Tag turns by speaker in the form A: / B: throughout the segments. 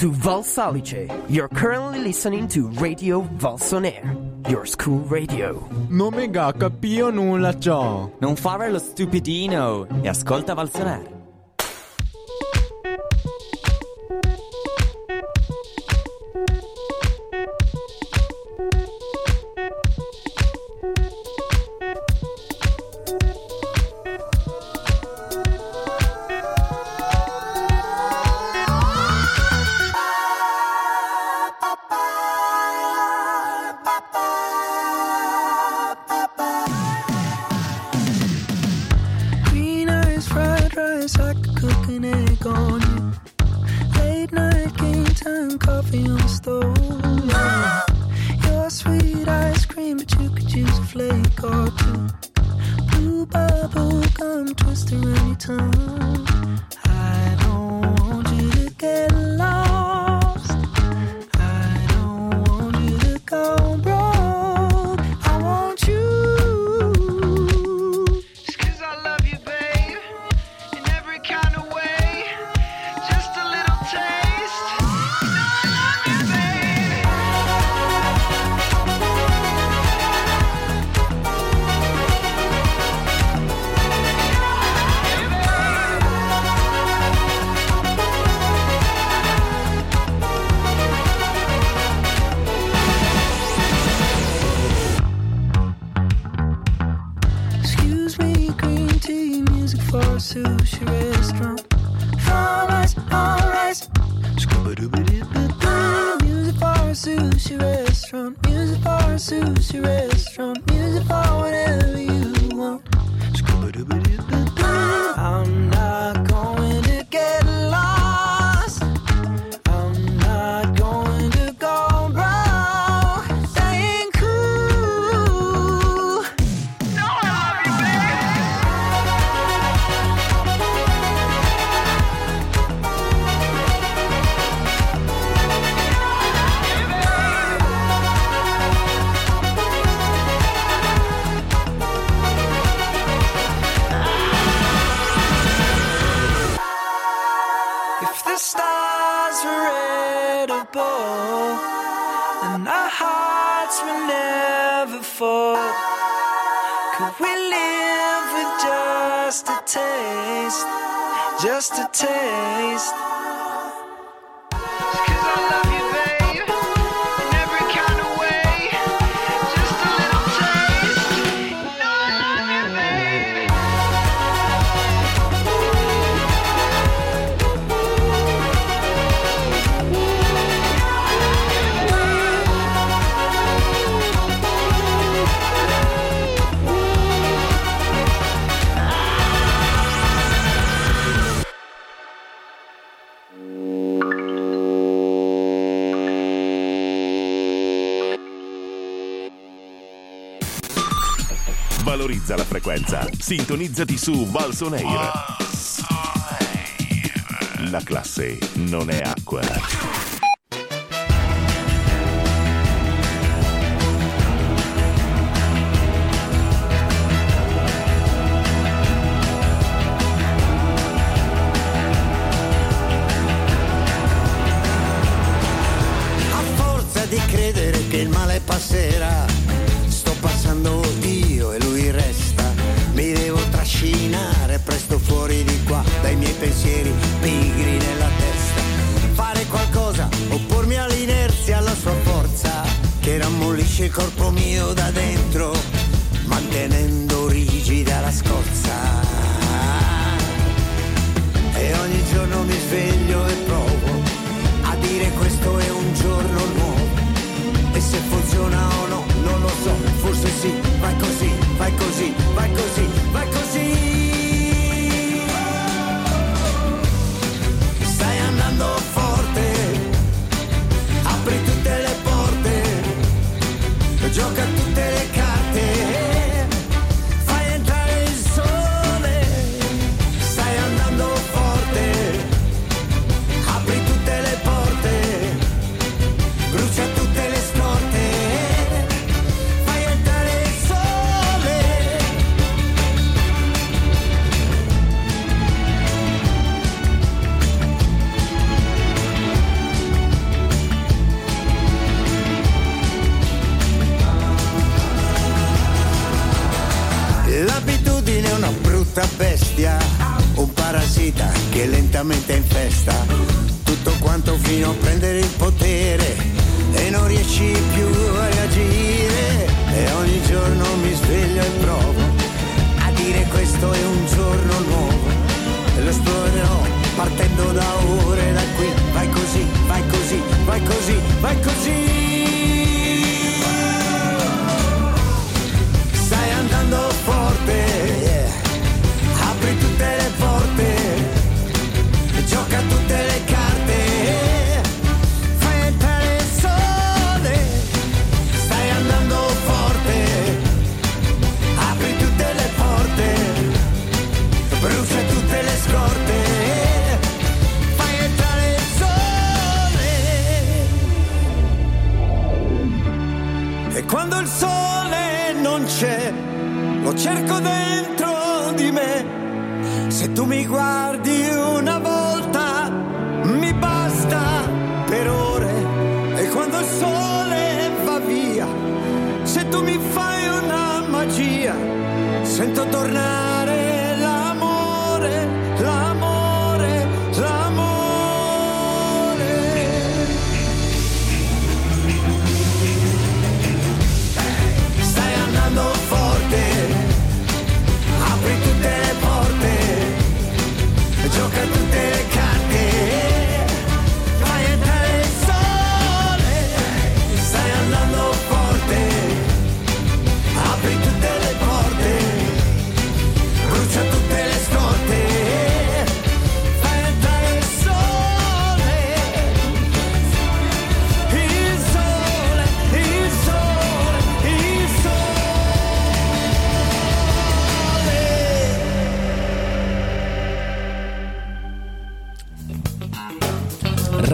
A: to Valsalice. You're currently listening to Radio Valsonair, your school radio.
B: Non mega capio nulla ciò.
C: Non fare lo stupidino e ascolta Valsonair.
D: frequenza. Sintonizzati su Balsoneir. La classe non è acqua.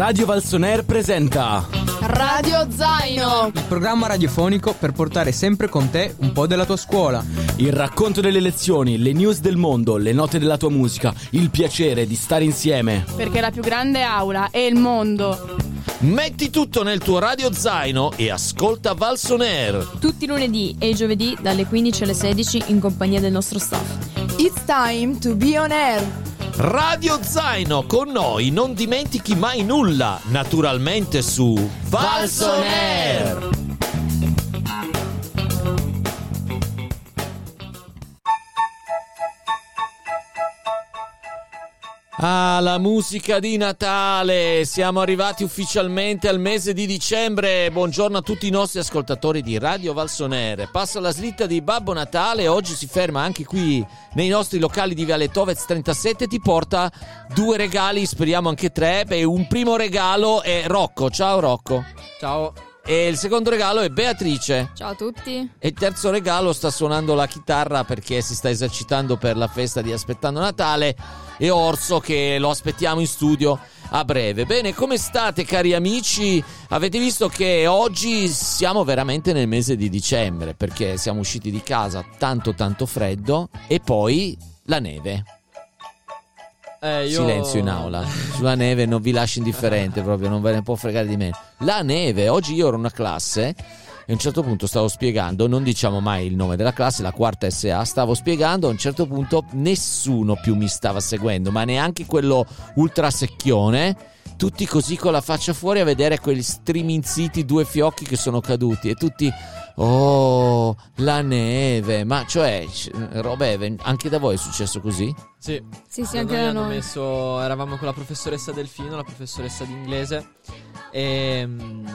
B: Radio Valsoner presenta
E: Radio Zaino.
F: Il programma radiofonico per portare sempre con te un po' della tua scuola.
B: il racconto delle lezioni, le news del mondo, le note della tua musica, il piacere di stare insieme.
E: Perché la più grande aula è il mondo.
G: Metti tutto nel tuo radio zaino e ascolta Valsoner.
H: Tutti i lunedì e i giovedì dalle 15 alle 16 in compagnia del nostro staff.
E: It's time to be on air.
G: Radio Zaino con noi, non dimentichi mai nulla, naturalmente su Valsoner. Ah, la musica di Natale! Siamo arrivati ufficialmente al mese di dicembre. Buongiorno a tutti i nostri ascoltatori di Radio Valsonere. Passa la slitta di Babbo Natale. Oggi si ferma anche qui nei nostri locali di Viale Tovez 37. Ti porta due regali, speriamo anche tre. Beh, un primo regalo è Rocco. Ciao Rocco.
F: Ciao.
G: E il secondo regalo è Beatrice.
H: Ciao a tutti.
G: E il terzo regalo sta suonando la chitarra perché si sta esercitando per la festa di Aspettando Natale. E Orso che lo aspettiamo in studio a breve. Bene, come state cari amici? Avete visto che oggi siamo veramente nel mese di dicembre perché siamo usciti di casa tanto tanto freddo e poi la neve.
F: Eh, io...
G: Silenzio in aula. Sulla neve non vi lascio indifferente proprio, non ve ne può fregare di meno. La neve, oggi io ero in una classe e a un certo punto stavo spiegando, non diciamo mai il nome della classe, la quarta SA, stavo spiegando, a un certo punto nessuno più mi stava seguendo, ma neanche quello ultra secchione, tutti così con la faccia fuori a vedere quegli striminziti due fiocchi che sono caduti e tutti Oh, la neve, ma cioè, c- roba Even, anche da voi è successo così?
F: Sì,
H: Sì, sì,
F: Da
H: anche da
F: hanno
H: noi.
F: messo, eravamo con la professoressa Delfino, la professoressa di inglese e mm,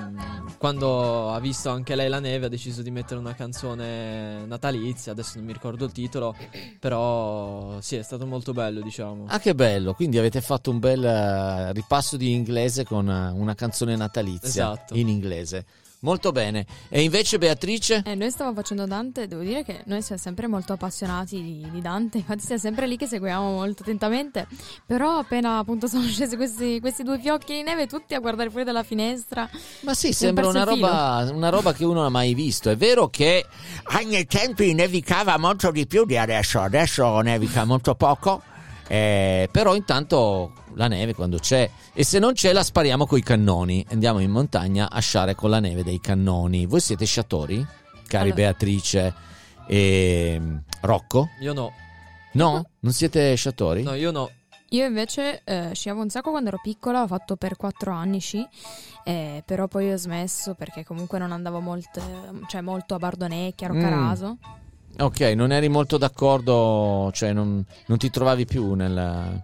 F: quando ha visto anche lei la neve ha deciso di mettere una canzone natalizia, adesso non mi ricordo il titolo, però sì, è stato molto bello, diciamo.
G: Ah, che bello, quindi avete fatto un bel eh, ripasso di inglese con eh, una canzone natalizia
F: Esatto.
G: in inglese. Molto bene. E invece Beatrice?
H: Eh, noi stavamo facendo Dante, devo dire che noi siamo sempre molto appassionati di, di Dante, infatti siamo sempre lì che seguiamo molto attentamente, però appena appunto sono scesi questi, questi due fiocchi di neve tutti a guardare fuori dalla finestra.
G: Ma sì, sembra una roba, una roba che uno non ha mai visto. È vero che ai miei tempi nevicava molto di più di adesso, adesso nevica molto poco. Eh, però intanto la neve quando c'è e se non c'è la spariamo coi cannoni andiamo in montagna a sciare con la neve dei cannoni voi siete sciatori cari
H: Allora.
G: Beatrice e mm, Rocco
F: Io no.
G: No? Non siete sciatori?
F: No, io no.
H: Io invece eh, sciavo un sacco quando ero piccola, ho fatto per quattro anni sci, eh, però poi ho smesso perché comunque non andavo molte, cioè molto a Bardonecchia, a
G: Mm. Ok, non eri molto d'accordo, cioè non, non ti trovavi più nel...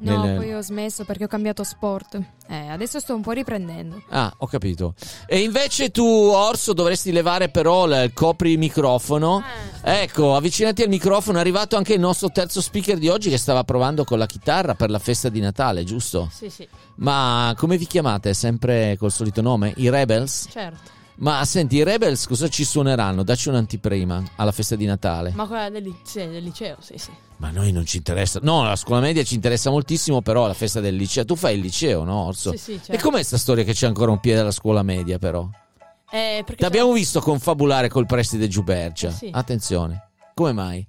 H: No,
G: nel-
H: poi ho smesso perché ho cambiato sport. Eh, adesso sto un po' riprendendo.
G: Ah, ho capito. E invece tu, Orso, dovresti levare però il il coprimicrofono. Ecco, avvicinati al microfono. È arrivato anche il nostro terzo speaker di oggi che stava provando con la chitarra per la festa di Natale, giusto?
I: Sì, sì,
G: Ma come vi chiamate? Sempre col solito nome? I Rebels?
I: certo.
G: Ma senti, i Rebels cosa ci suoneranno? Dacci un'antiprima alla festa di Natale.
I: Ma quella del, sì, del liceo, sì, sì.
G: Ma a noi non ci interessa. No, la scuola media ci interessa moltissimo, però la festa del liceo. Tu fai il liceo, no, Orso?
I: Sì, sì, certo.
G: E com'è sta storia che c'è ancora un piede alla scuola media, però?
I: Eh, perché
G: Ti abbiamo visto confabulare col preside Giubercia.
I: Eh sì.
G: Attenzione. Come mai?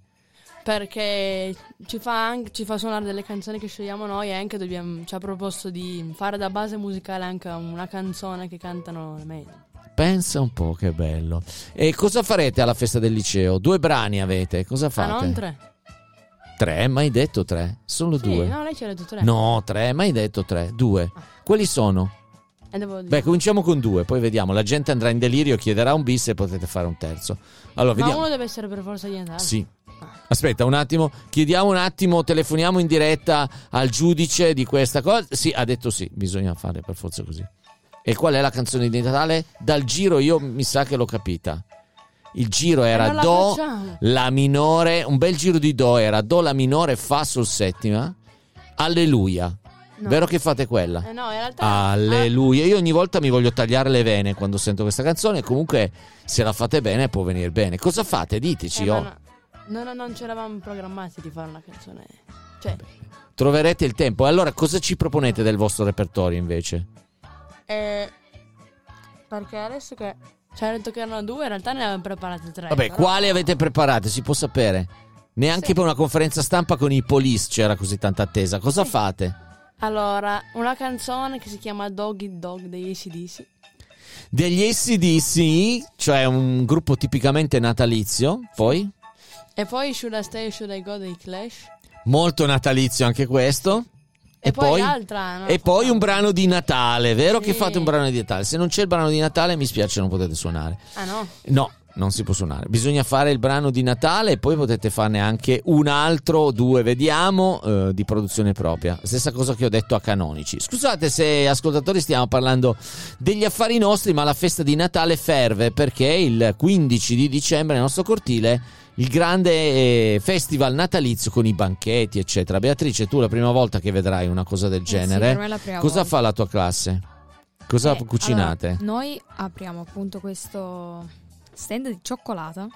I: Perché ci fa, anche, ci fa suonare delle canzoni che scegliamo noi e anche dobbiamo, ci ha proposto di fare da base musicale anche una canzone che cantano le medie.
G: Pensa un po', che bello. E cosa farete alla festa del liceo? Due brani avete, cosa
I: Ah,
G: fate?
I: non tre?
G: Tre? Mai detto tre? Solo
I: Sì,
G: due?
I: no, lei ci ha detto tre.
G: No, tre, mai detto tre. Due. Quali sono?
I: E dire.
G: Beh, cominciamo con due, poi vediamo. La gente andrà in delirio, chiederà un bis e potete fare un terzo. Allora,
I: Ma
G: vediamo.
I: uno deve essere per forza di Natale.
G: Sì. Aspetta un attimo, chiediamo un attimo, telefoniamo in diretta al giudice di questa cosa. Sì, ha detto sì, bisogna fare per forza così. E qual è la canzone di Natale? Dal giro io mi sa che l'ho capita. Il giro era
I: non la
G: Do,
I: facciamo.
G: La minore, un bel giro di Do era Do, La minore, Fa, Sol settima, Alleluia.
I: No.
G: Vero che fate quella?
I: Eh no, in realtà...
G: Alleluia. Io ogni volta mi voglio tagliare le vene quando sento questa canzone. Comunque, se la fate bene, può venire bene. Cosa fate? Diteci.
I: Eh,
G: oh.
I: no, no, no, non ci eravamo programmati di fare una canzone. Cioè,
G: Troverete il tempo. E allora, cosa ci proponete del vostro repertorio invece?
I: Eh, perché adesso che ci ha detto che erano due, in realtà ne avevamo preparate tre.
G: Vabbè,
I: però-
G: quali avete preparate? Si può sapere. Neanche
I: Sì.
G: per una conferenza stampa con i police c'era così tanta attesa. Cosa fate?
I: Allora, una canzone che si chiama Doggy Dog degli ACDC.
G: Degli ACDC, cioè un gruppo tipicamente natalizio. Poi,
I: E poi Should I Stay, Should I Go dei Clash.
G: molto natalizio anche questo.
I: E, poi, l'altra. no?
G: E poi un brano di Natale, vero che
I: Sì.
G: fate un brano di Natale? Se non c'è il brano di Natale mi spiace, non potete suonare.
I: Ah no?
G: No, non si può suonare. Bisogna fare il brano di Natale e poi potete farne anche un altro, o due, vediamo, eh, di produzione propria. Stessa cosa che ho detto a Canonici. Scusate se ascoltatori stiamo parlando degli affari nostri, ma la festa di Natale ferve perché il 15 di dicembre nel nostro cortile il grande eh, festival natalizio con i banchetti, eccetera. Beatrice, tu la prima volta che vedrai una cosa del
H: Eh sì,
G: genere,
H: la prima
G: cosa
H: volta.
G: fa la tua classe? Cosa
H: Eh,
G: cucinate?
H: allora, noi apriamo appunto questo stand di cioccolata.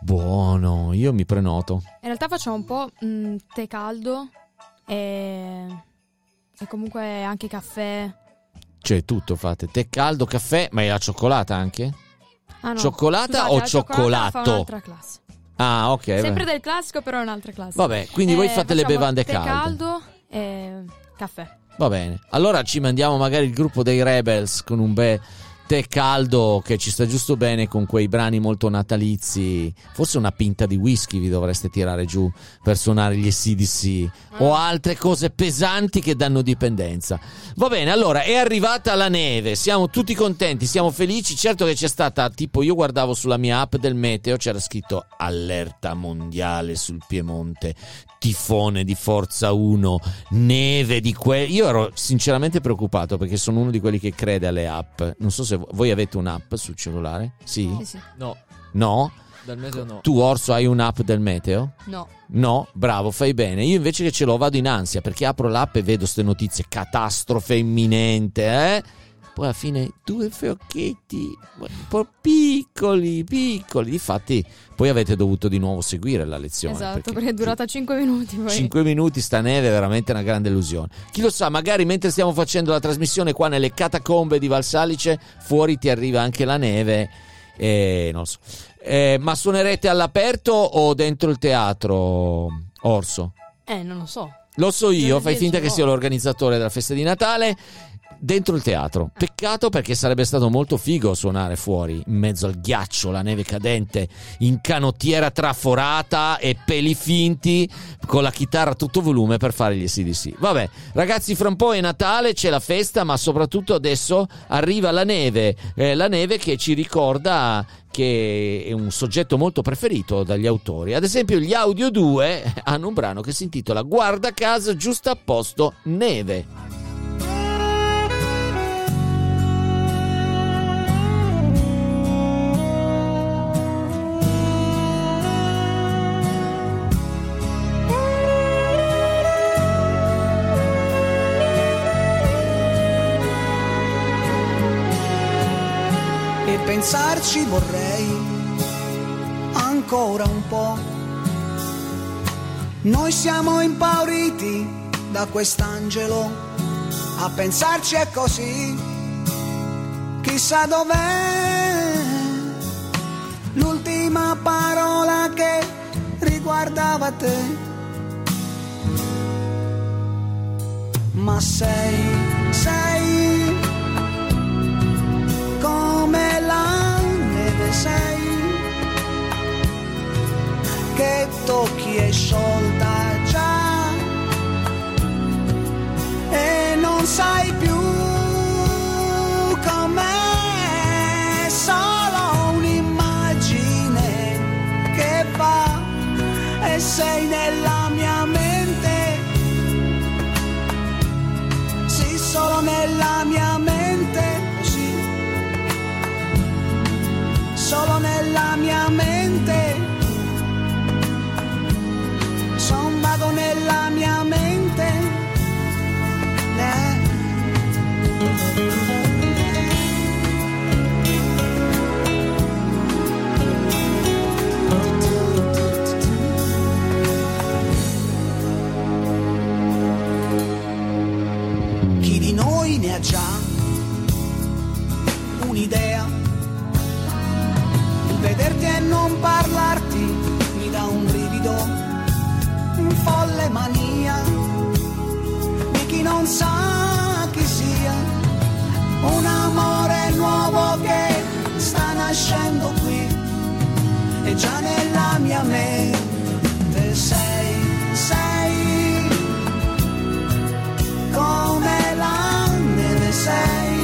G: Buono, io mi prenoto.
H: In realtà facciamo un po' mh, tè caldo e, e comunque anche caffè.
G: Cioè, tutto fate. Tè caldo, caffè, ma è la cioccolata anche?
H: Ah, no.
G: Cioccolata
H: Scusate,
G: o
H: la cioccolata
G: cioccolato?
H: Fa un'altra classe.
G: Ah, ok.
H: Sempre
G: beh.
H: del classico, però è un'altra classe.
G: Vabbè, quindi voi
H: Eh,
G: fate le bevande calde.
H: caldo e caffè.
G: Va bene. Allora ci mandiamo magari il gruppo dei Rebels con un bel tè caldo che ci sta giusto bene con quei brani molto natalizi. Forse una pinta di whisky vi dovreste tirare giù per suonare gli SDC o altre cose pesanti che danno dipendenza. Va bene, allora è arrivata la neve, siamo tutti contenti, siamo felici. Certo che c'è stata, tipo io guardavo sulla mia app del meteo, c'era scritto allerta mondiale sul Piemonte, tifone di forza 1, neve di que... Io ero sinceramente preoccupato perché sono uno di quelli che crede alle app. Non so se voi avete un'app sul cellulare? Sì?
H: Sì, sì.
F: No,
G: No?
F: dal meteo no.
G: Tu Orso hai un'app del meteo?
I: No.
G: No, bravo, fai bene. Io invece che ce l'ho vado in ansia perché apro l'app e vedo queste notizie, catastrofe imminente, eh? Poi alla fine due fiocchetti, un po' piccoli, piccoli. Difatti, poi avete dovuto di nuovo seguire la lezione.
H: Esatto, perché è durata 5 minuti. Poi.
G: 5 minuti sta neve è veramente una grande illusione. Chi lo sa, magari mentre stiamo facendo la trasmissione qua nelle catacombe di Valsalice, fuori ti arriva anche la neve. E non so. Eh, ma suonerete all'aperto o dentro il teatro, Orso?
I: Eh, non lo so.
G: Lo so io, fai finta che sia l'organizzatore della festa di Natale. Dentro il teatro. Peccato perché sarebbe stato molto figo suonare fuori, in mezzo al ghiaccio, la neve cadente, in canottiera traforata e peli finti, con la chitarra a tutto volume per fare gli SDC. Vabbè, ragazzi, fra un po' è Natale, c'è la festa, ma soprattutto adesso arriva la neve, eh, la neve che ci ricorda che è un soggetto molto preferito dagli autori. Ad esempio, gli Audio 2 hanno un brano che si intitola Guarda casa giusto a posto neve.
J: Pensarci vorrei ancora un po'. Noi siamo impauriti da quest'angelo, a pensarci è così, chissà dov'è l'ultima parola che riguardava te. Ma sei, sei sei che tocchi e sciolta già e non sai più com'è solo un'immagine che va e sei nella parlarti mi dà un brivido, un folle mania di chi non sa chi sia, un amore nuovo che sta nascendo qui e già nella mia mente sei, sei. Come la neve sei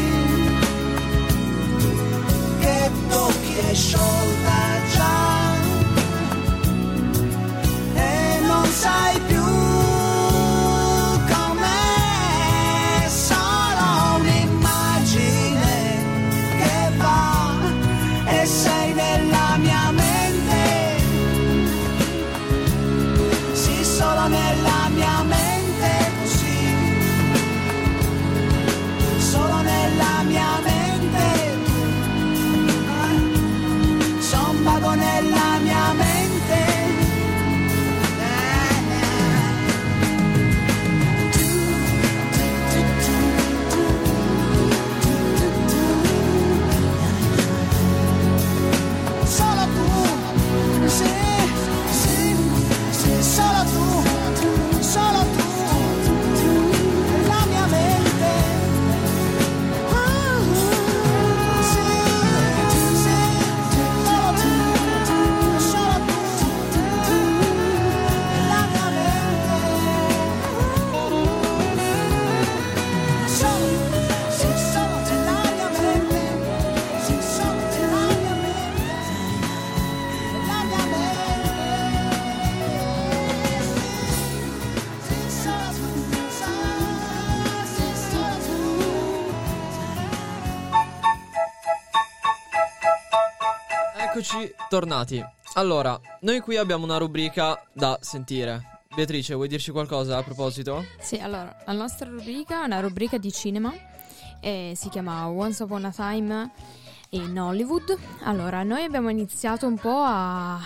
J: che tocchi e sciolta
F: Eccoci tornati. Allora, noi qui abbiamo una rubrica da sentire. Beatrice, vuoi dirci qualcosa a proposito?
H: Sì, allora, la nostra rubrica è una rubrica di cinema e si chiama Once Upon a Time in Hollywood. Allora, noi abbiamo iniziato un po' a,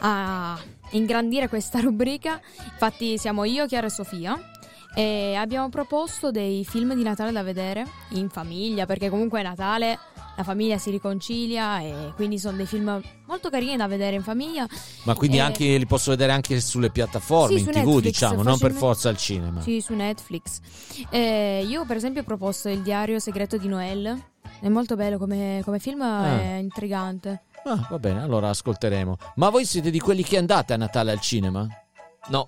H: a ingrandire questa rubrica, infatti siamo io, Chiara e Sofia. E abbiamo proposto dei film di Natale da vedere in famiglia, perché comunque Natale
K: la famiglia si riconcilia e quindi sono dei film molto carini da vedere in famiglia.
G: Ma quindi
K: Eh,
G: anche, li posso vedere anche sulle piattaforme,
K: Sì,
G: in tv,
K: Netflix,
G: diciamo, non per forza al cinema.
K: Sì, su Netflix. Eh, io per esempio ho proposto Il diario segreto di Noel. È molto bello come, come film,
G: Ah.
K: è intrigante.
G: Ah, va bene, allora ascolteremo. Ma voi siete di quelli che andate a Natale al cinema?
F: No.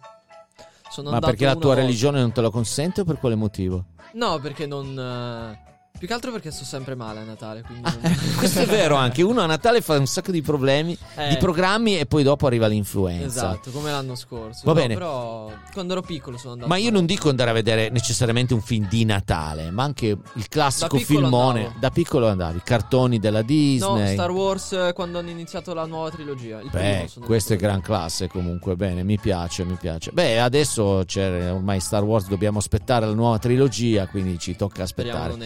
F: Sono
G: Ma perché la tua
F: volta.
G: religione non te lo consente o per quale motivo?
F: No, perché non. eh, Più che altro perché sto sempre male a Natale. Quindi non-
G: Questo è vero anche, uno a Natale fa un sacco di problemi,
F: Eh.
G: di programmi e poi dopo arriva l'influenza.
F: Esatto, come l'anno scorso.
G: Va
F: No,
G: bene.
F: Però quando ero piccolo sono andato.
G: Ma io non dico andare a vedere necessariamente un film di Natale, ma anche il classico
F: Da
G: filmone.
F: andavo.
G: Da piccolo andavi, cartoni della
F: No,
G: Disney.
F: Star Wars eh, quando hanno iniziato la nuova trilogia. Il primo
G: Beh,
F: sono
G: questa è gran classe comunque, bene, mi piace, mi piace. Beh, adesso c'è ormai Star Wars, dobbiamo aspettare la nuova trilogia, quindi ci tocca aspettare.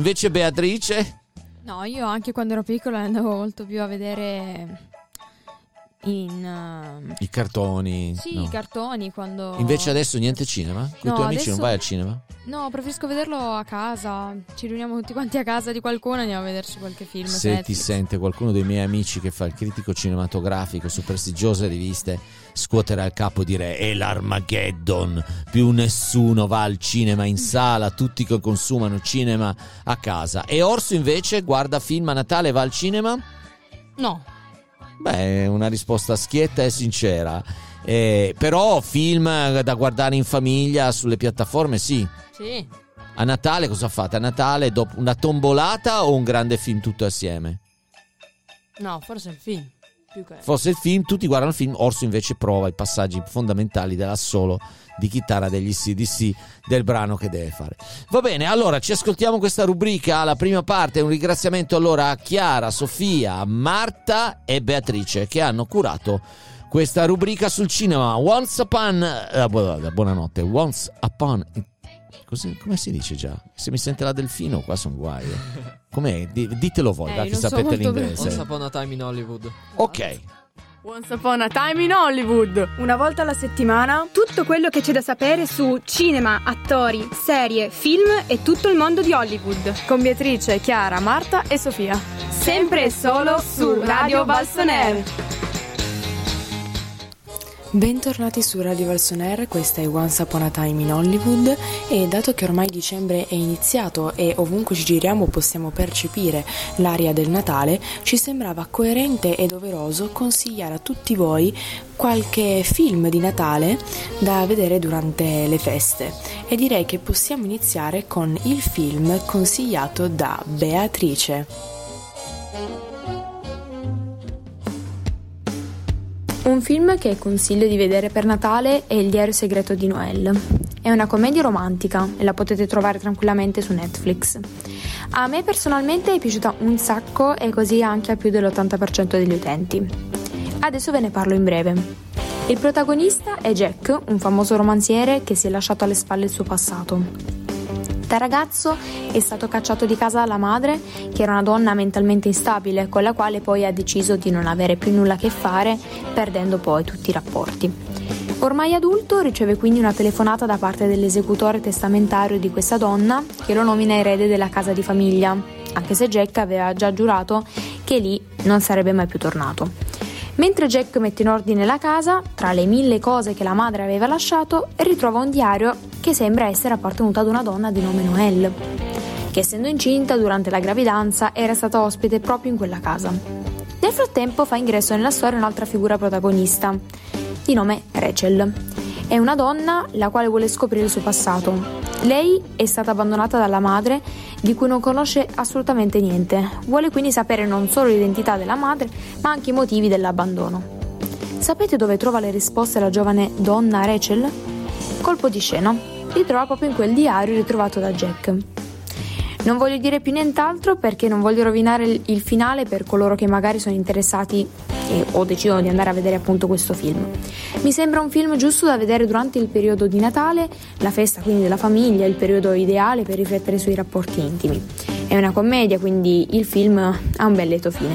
G: Invece Beatrice,
K: No, io anche quando ero piccola andavo molto più a vedere in... eh,
G: i cartoni.
K: sì,
G: no.
K: i cartoni quando...
G: Invece adesso niente cinema? Con i
K: No,
G: tuoi amici non
K: adesso-
G: vai al cinema?
K: No, preferisco vederlo a casa. Ci riuniamo tutti quanti a casa di qualcuno e andiamo a vederci qualche film.
G: Se ti
K: Netflix.
G: sente qualcuno dei miei amici che fa il critico cinematografico su prestigiose riviste, scuoterà il capo e dire è l'Armageddon, più nessuno va al cinema in sala, tutti che consumano cinema a casa. E Orso invece guarda film a Natale e va al cinema?
I: No.
G: Beh, una risposta schietta e sincera. Eh, però film da guardare in famiglia sulle piattaforme sì.
I: Sì.
G: A Natale cosa fate? A Natale dopo una tombolata o un grande film tutto assieme?
I: No, forse il film.
G: Forse il film, tutti guardano il film, Orso invece prova i passaggi fondamentali dell'assolo di chitarra degli CDC del brano che deve fare. Va bene, allora ci ascoltiamo questa rubrica, la prima parte, un ringraziamento allora a Chiara, Sofia, Marta e Beatrice che hanno curato questa rubrica sul cinema. Once upon... bu- buonanotte, once upon... Così, come si dice già? Se mi sente la Delfino qua sono guai. eh. Com'è? Di- ditelo voi,
L: Eh,
G: che
L: so
G: sapete
L: molto
G: l'inglese.
F: Once upon a time in Hollywood.
G: Ok.
L: Once Upon a Time in Hollywood. Una volta alla settimana, tutto quello che c'è da sapere su cinema, attori, serie, film e tutto il mondo di Hollywood. Con Beatrice, Chiara, Marta e Sofia. Sempre e solo su Radio Balsoner.
M: Bentornati su Radio Valsoner, questa è Once Upon a Time in Hollywood e dato che ormai dicembre è iniziato e ovunque ci giriamo possiamo percepire l'aria del Natale, ci sembrava coerente e doveroso consigliare a tutti voi qualche film di Natale da vedere durante le feste e direi che possiamo iniziare con il film consigliato da Beatrice.
K: Un film che consiglio di vedere per Natale è Il diario segreto di Noel. È una commedia romantica e la potete trovare tranquillamente su Netflix. A me personalmente è piaciuta un sacco e così anche a più dell'80% degli utenti. Adesso ve ne parlo in breve. Il protagonista è Jack, un famoso romanziere che si è lasciato alle spalle il suo passato. Da ragazzo è stato cacciato di casa dalla madre, che era una donna mentalmente instabile, con la quale poi ha deciso di non avere più nulla a che fare, perdendo poi tutti i rapporti. Ormai adulto riceve quindi una telefonata da parte dell'esecutore testamentario di questa donna che lo nomina erede della casa di famiglia, anche se Jack aveva già giurato che lì non sarebbe mai più tornato. Mentre Jack mette in ordine la casa, tra le mille cose che la madre aveva lasciato, ritrova un diario che sembra essere appartenuto ad una donna di nome Noelle, che essendo incinta durante la gravidanza era stata ospite proprio in quella casa. Nel frattempo fa ingresso nella storia un'altra figura protagonista, di nome Rachel. È una donna la quale vuole scoprire il suo passato. Lei è stata abbandonata dalla madre, di cui non conosce assolutamente niente. Vuole quindi sapere non solo l'identità della madre, ma anche i motivi dell'abbandono. Sapete dove trova le risposte la giovane donna Rachel? Colpo di scena. Li trova proprio in quel diario ritrovato da Jack. Non voglio dire più nient'altro perché non voglio rovinare il- finale per coloro che magari sono interessati e, o decidono di andare a vedere appunto questo film. Mi sembra un film giusto da vedere durante il periodo di Natale, la festa quindi della famiglia, il periodo ideale per riflettere sui rapporti intimi. È una commedia, quindi il film ha un bel lieto fine.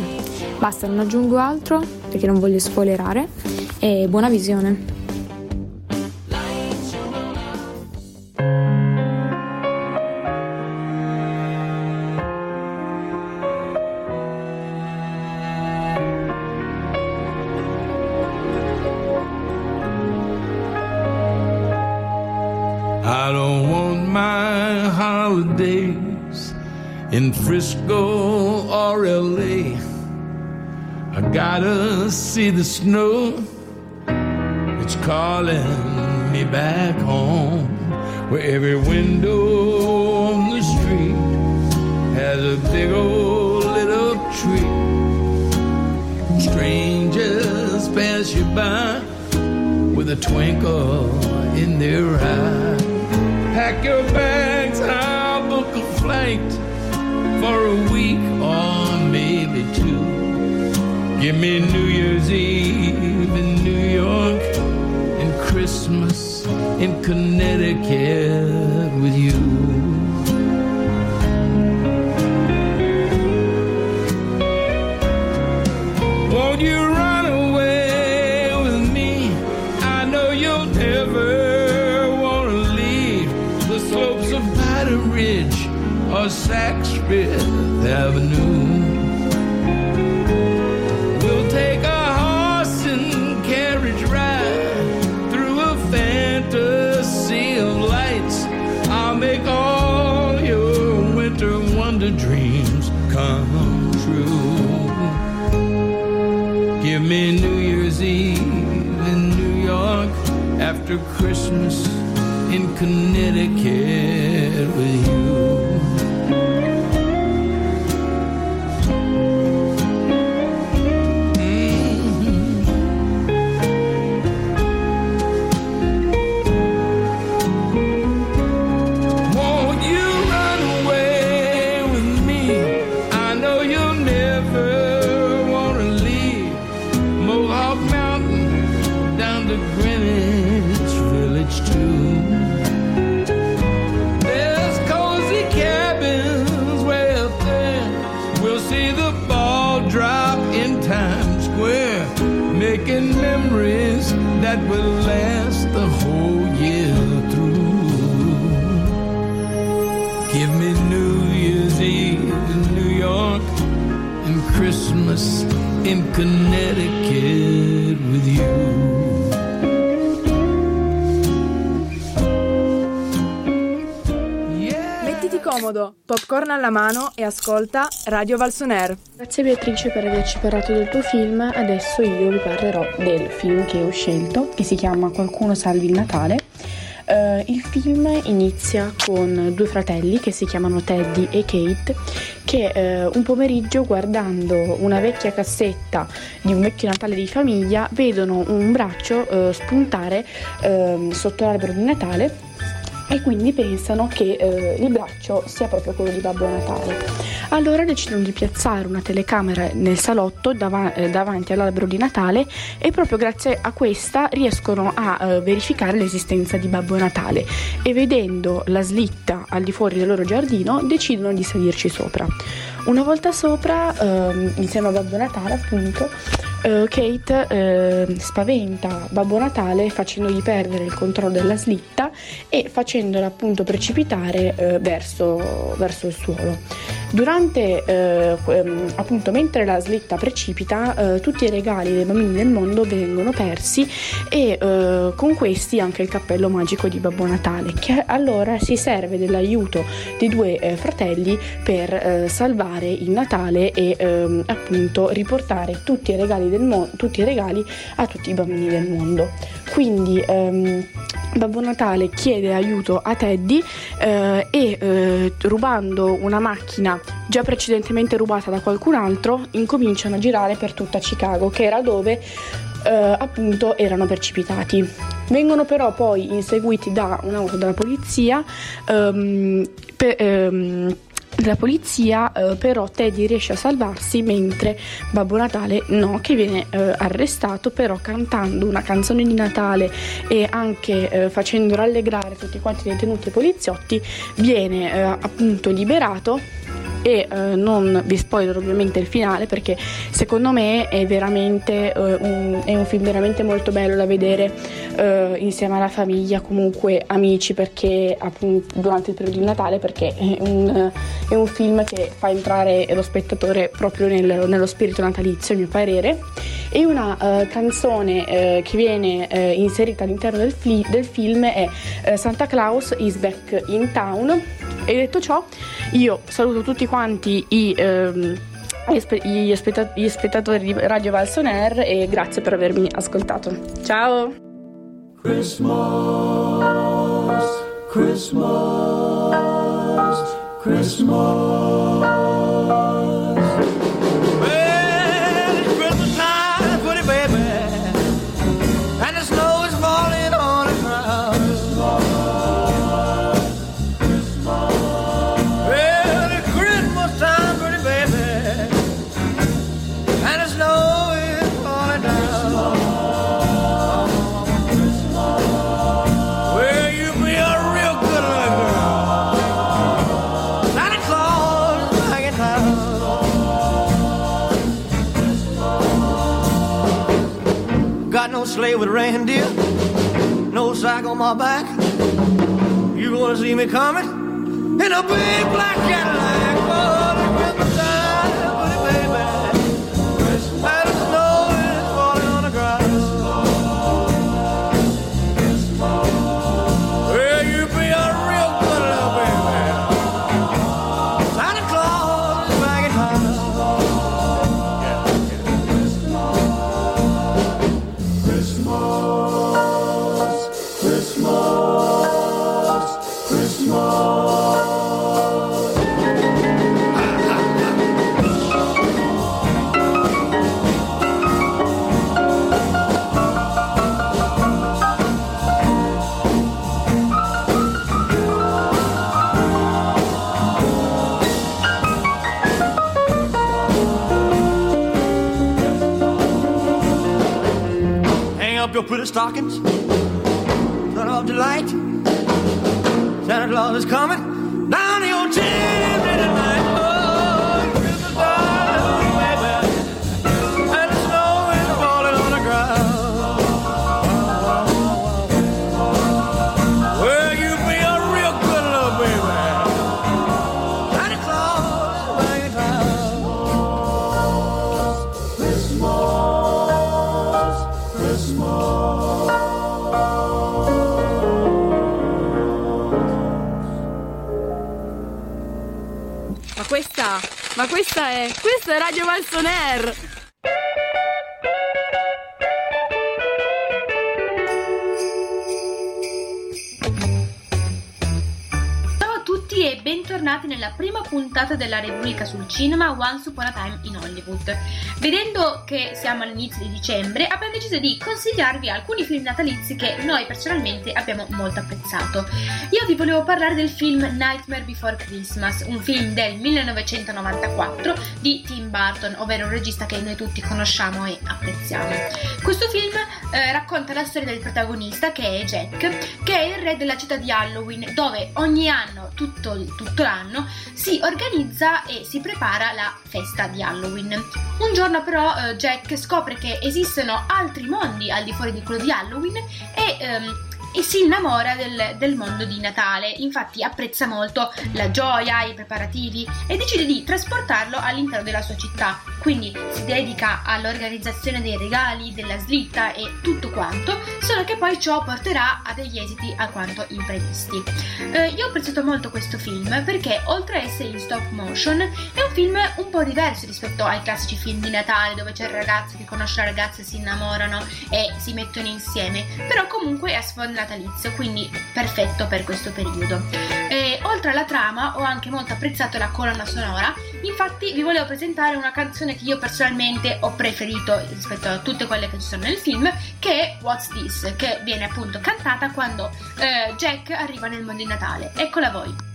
K: Basta, non aggiungo altro perché non voglio spoilerare e buona visione.
N: In Frisco or LA. I gotta see the snow. It's calling me back home, where every window on the street has a big old lit up tree. Strangers pass you by with a twinkle in their eye. Pack your bags, I'll book a flight for a week or maybe two. Give me New Year's Eve in New York and Christmas in Connecticut with you. Fifth Avenue. We'll take a horse and carriage ride through a fantasy of lights. I'll make all your winter wonder dreams come true. Give me New Year's Eve in New York after Christmas in Connecticut with you. In Connecticut with you.
E: Mettiti comodo, popcorn alla mano e ascolta Radio Valsoner.
O: Grazie Beatrice per averci parlato del tuo film, adesso io vi parlerò del film che ho scelto, che si chiama Qualcuno salvi il Natale. Eh, il film inizia con due fratelli che si chiamano Teddy e Kate che eh, un pomeriggio guardando una vecchia cassetta di un vecchio Natale di famiglia vedono un braccio eh, spuntare ehm, sotto l'albero di Natale e quindi pensano che eh, il braccio sia proprio quello di Babbo Natale. Allora decidono di piazzare una telecamera nel salotto dava- eh, davanti all'albero di Natale e proprio grazie a questa riescono a eh, verificare l'esistenza di Babbo Natale e vedendo la slitta al di fuori del loro giardino decidono di salirci sopra. Una volta sopra, ehm, insieme a Babbo Natale appunto, eh, Kate eh, spaventa Babbo Natale facendogli perdere il controllo della slitta e facendola appunto precipitare eh, verso, verso il suolo. Durante, eh, ehm, appunto, mentre la slitta precipita, eh, tutti i regali dei bambini del mondo vengono persi e eh, con questi anche il cappello magico di Babbo Natale, che allora si serve dell'aiuto dei due eh, fratelli per eh, salvare il Natale e ehm, appunto riportare tutti i regali del mondo, tutti i regali a tutti i bambini del mondo. Quindi ehm, Babbo Natale chiede aiuto a Teddy eh, e eh, rubando una macchina già precedentemente rubata da qualcun altro incominciano a girare per tutta Chicago che era dove eh, appunto erano precipitati. Vengono però poi inseguiti da un'auto della polizia ehm, per, ehm, della polizia, eh, però Teddy riesce a salvarsi mentre Babbo Natale no, che viene eh, arrestato però cantando una canzone di Natale e anche eh, facendo rallegrare tutti quanti i detenuti e poliziotti, viene eh, appunto liberato e eh, non vi spoiler ovviamente il finale perché secondo me è veramente eh, un, è un film veramente molto bello da vedere eh, insieme alla famiglia comunque amici perché appunto durante il periodo di Natale perché è un, è un film che fa entrare lo spettatore proprio nel- nello spirito natalizio a mio parere. E una eh, canzone eh, che viene eh, inserita all'interno del, fli- del film è Santa Claus is back in town E detto ciò, io saluto tutti quanti i... ehm, gli, spe- gli spetta- gli spettatori di Radio Valson Air e grazie per avermi ascoltato. Ciao!
P: Christmas, Christmas, Christmas. On my back. You gonna see me coming in a big black Cadillac? Oh, pretty stockings. Turn off delight. Santa Claus is coming
Q: questa è, questa è Radio Valson.
R: Nella prima puntata della rubrica sul cinema Once Upon a Time in Hollywood. Vedendo che siamo all'inizio di dicembre, abbiamo deciso di consigliarvi alcuni film natalizi che noi personalmente abbiamo molto apprezzato. Io vi volevo parlare del film Nightmare Before Christmas, un film del 1994 di Tim Burton, ovvero un regista che noi tutti conosciamo e apprezziamo. Questo film eh, racconta la storia del protagonista che è Jack, che è il re della città di Halloween, dove ogni anno, tutto, tutto l'anno, si organizza e si prepara la festa di Halloween. Un giorno però eh, Jack scopre che esistono altri mondi al di fuori di quello di Halloween e... ehm, e si innamora del, del mondo di Natale, infatti apprezza molto la gioia, i preparativi e decide di trasportarlo all'interno della sua città, quindi si dedica all'organizzazione dei regali, della slitta e tutto quanto, solo che poi ciò porterà a degli esiti alquanto imprevisti. Eh, io ho apprezzato molto questo film perché oltre a essere in stop motion è un film un po' diverso rispetto ai classici film di Natale dove c'è il ragazzo che conosce la ragazza e si innamorano e si mettono insieme, però comunque è a sfondo natalizio, quindi perfetto per questo periodo. E, oltre alla trama ho anche molto apprezzato la colonna sonora, infatti vi volevo presentare una canzone che io personalmente ho preferito rispetto a tutte quelle che ci sono nel film, che è What's This, che viene appunto cantata quando eh, Jack arriva nel mondo di Natale. Eccola voi.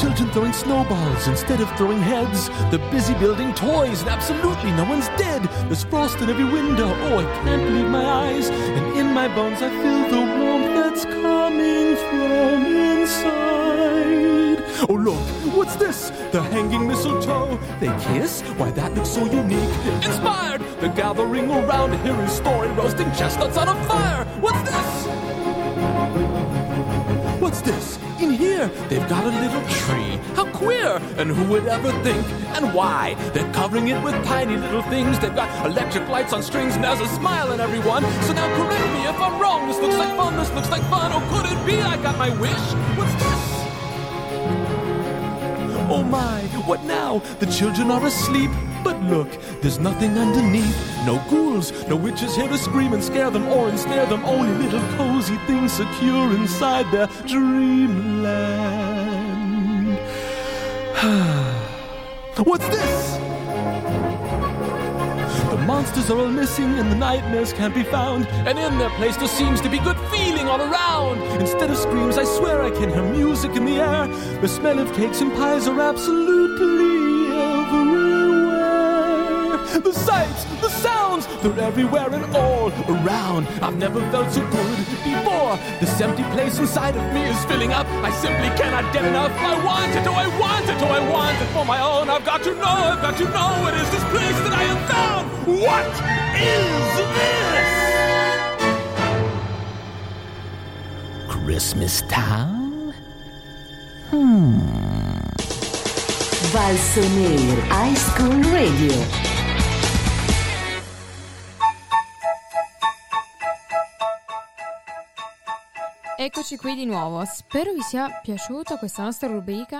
S: Children throwing snowballs instead of throwing heads. They're busy building toys and absolutely no one's dead. There's frost in every window. Oh, I can't believe my eyes. And in my bones I feel the warmth that's coming from inside. Oh, look, what's this? The hanging mistletoe. They kiss? Why, that looks so unique. Inspired! They're gathering around to hear his story, roasting chestnuts on a fire. What's this? What's this? In here, they've got a little tree. How queer! And who would ever think? And why? They're covering it with tiny little things. They've got electric lights on strings, and there's a smile in everyone. So now correct me if I'm wrong. This looks like fun, this looks like fun. Oh, could it be I got my wish? What's this? Oh my, what now? The children are asleep. But look, there's nothing underneath. No ghouls, no witches here to scream and scare them or ensnare them. Only little cozy things secure inside their dreamland. What's this? The monsters are all missing and the nightmares can't be found. And in their place there seems to be good feeling all around. Instead of screams, I swear I can hear music in the air. The smell of cakes and pies are absolutely. The sights, the sounds, they're everywhere and all around. I've never felt so good before. This empty place inside of me is filling up. I simply cannot get enough. I want it, oh, I want it, oh, I want it for my own. I've got to know, I've got to know it is this place that I have found. What is this? Christmas Town?
T: Hmm. Valsoner High School Radio.
H: Eccoci qui di nuovo. Spero vi sia piaciuta questa nostra rubrica.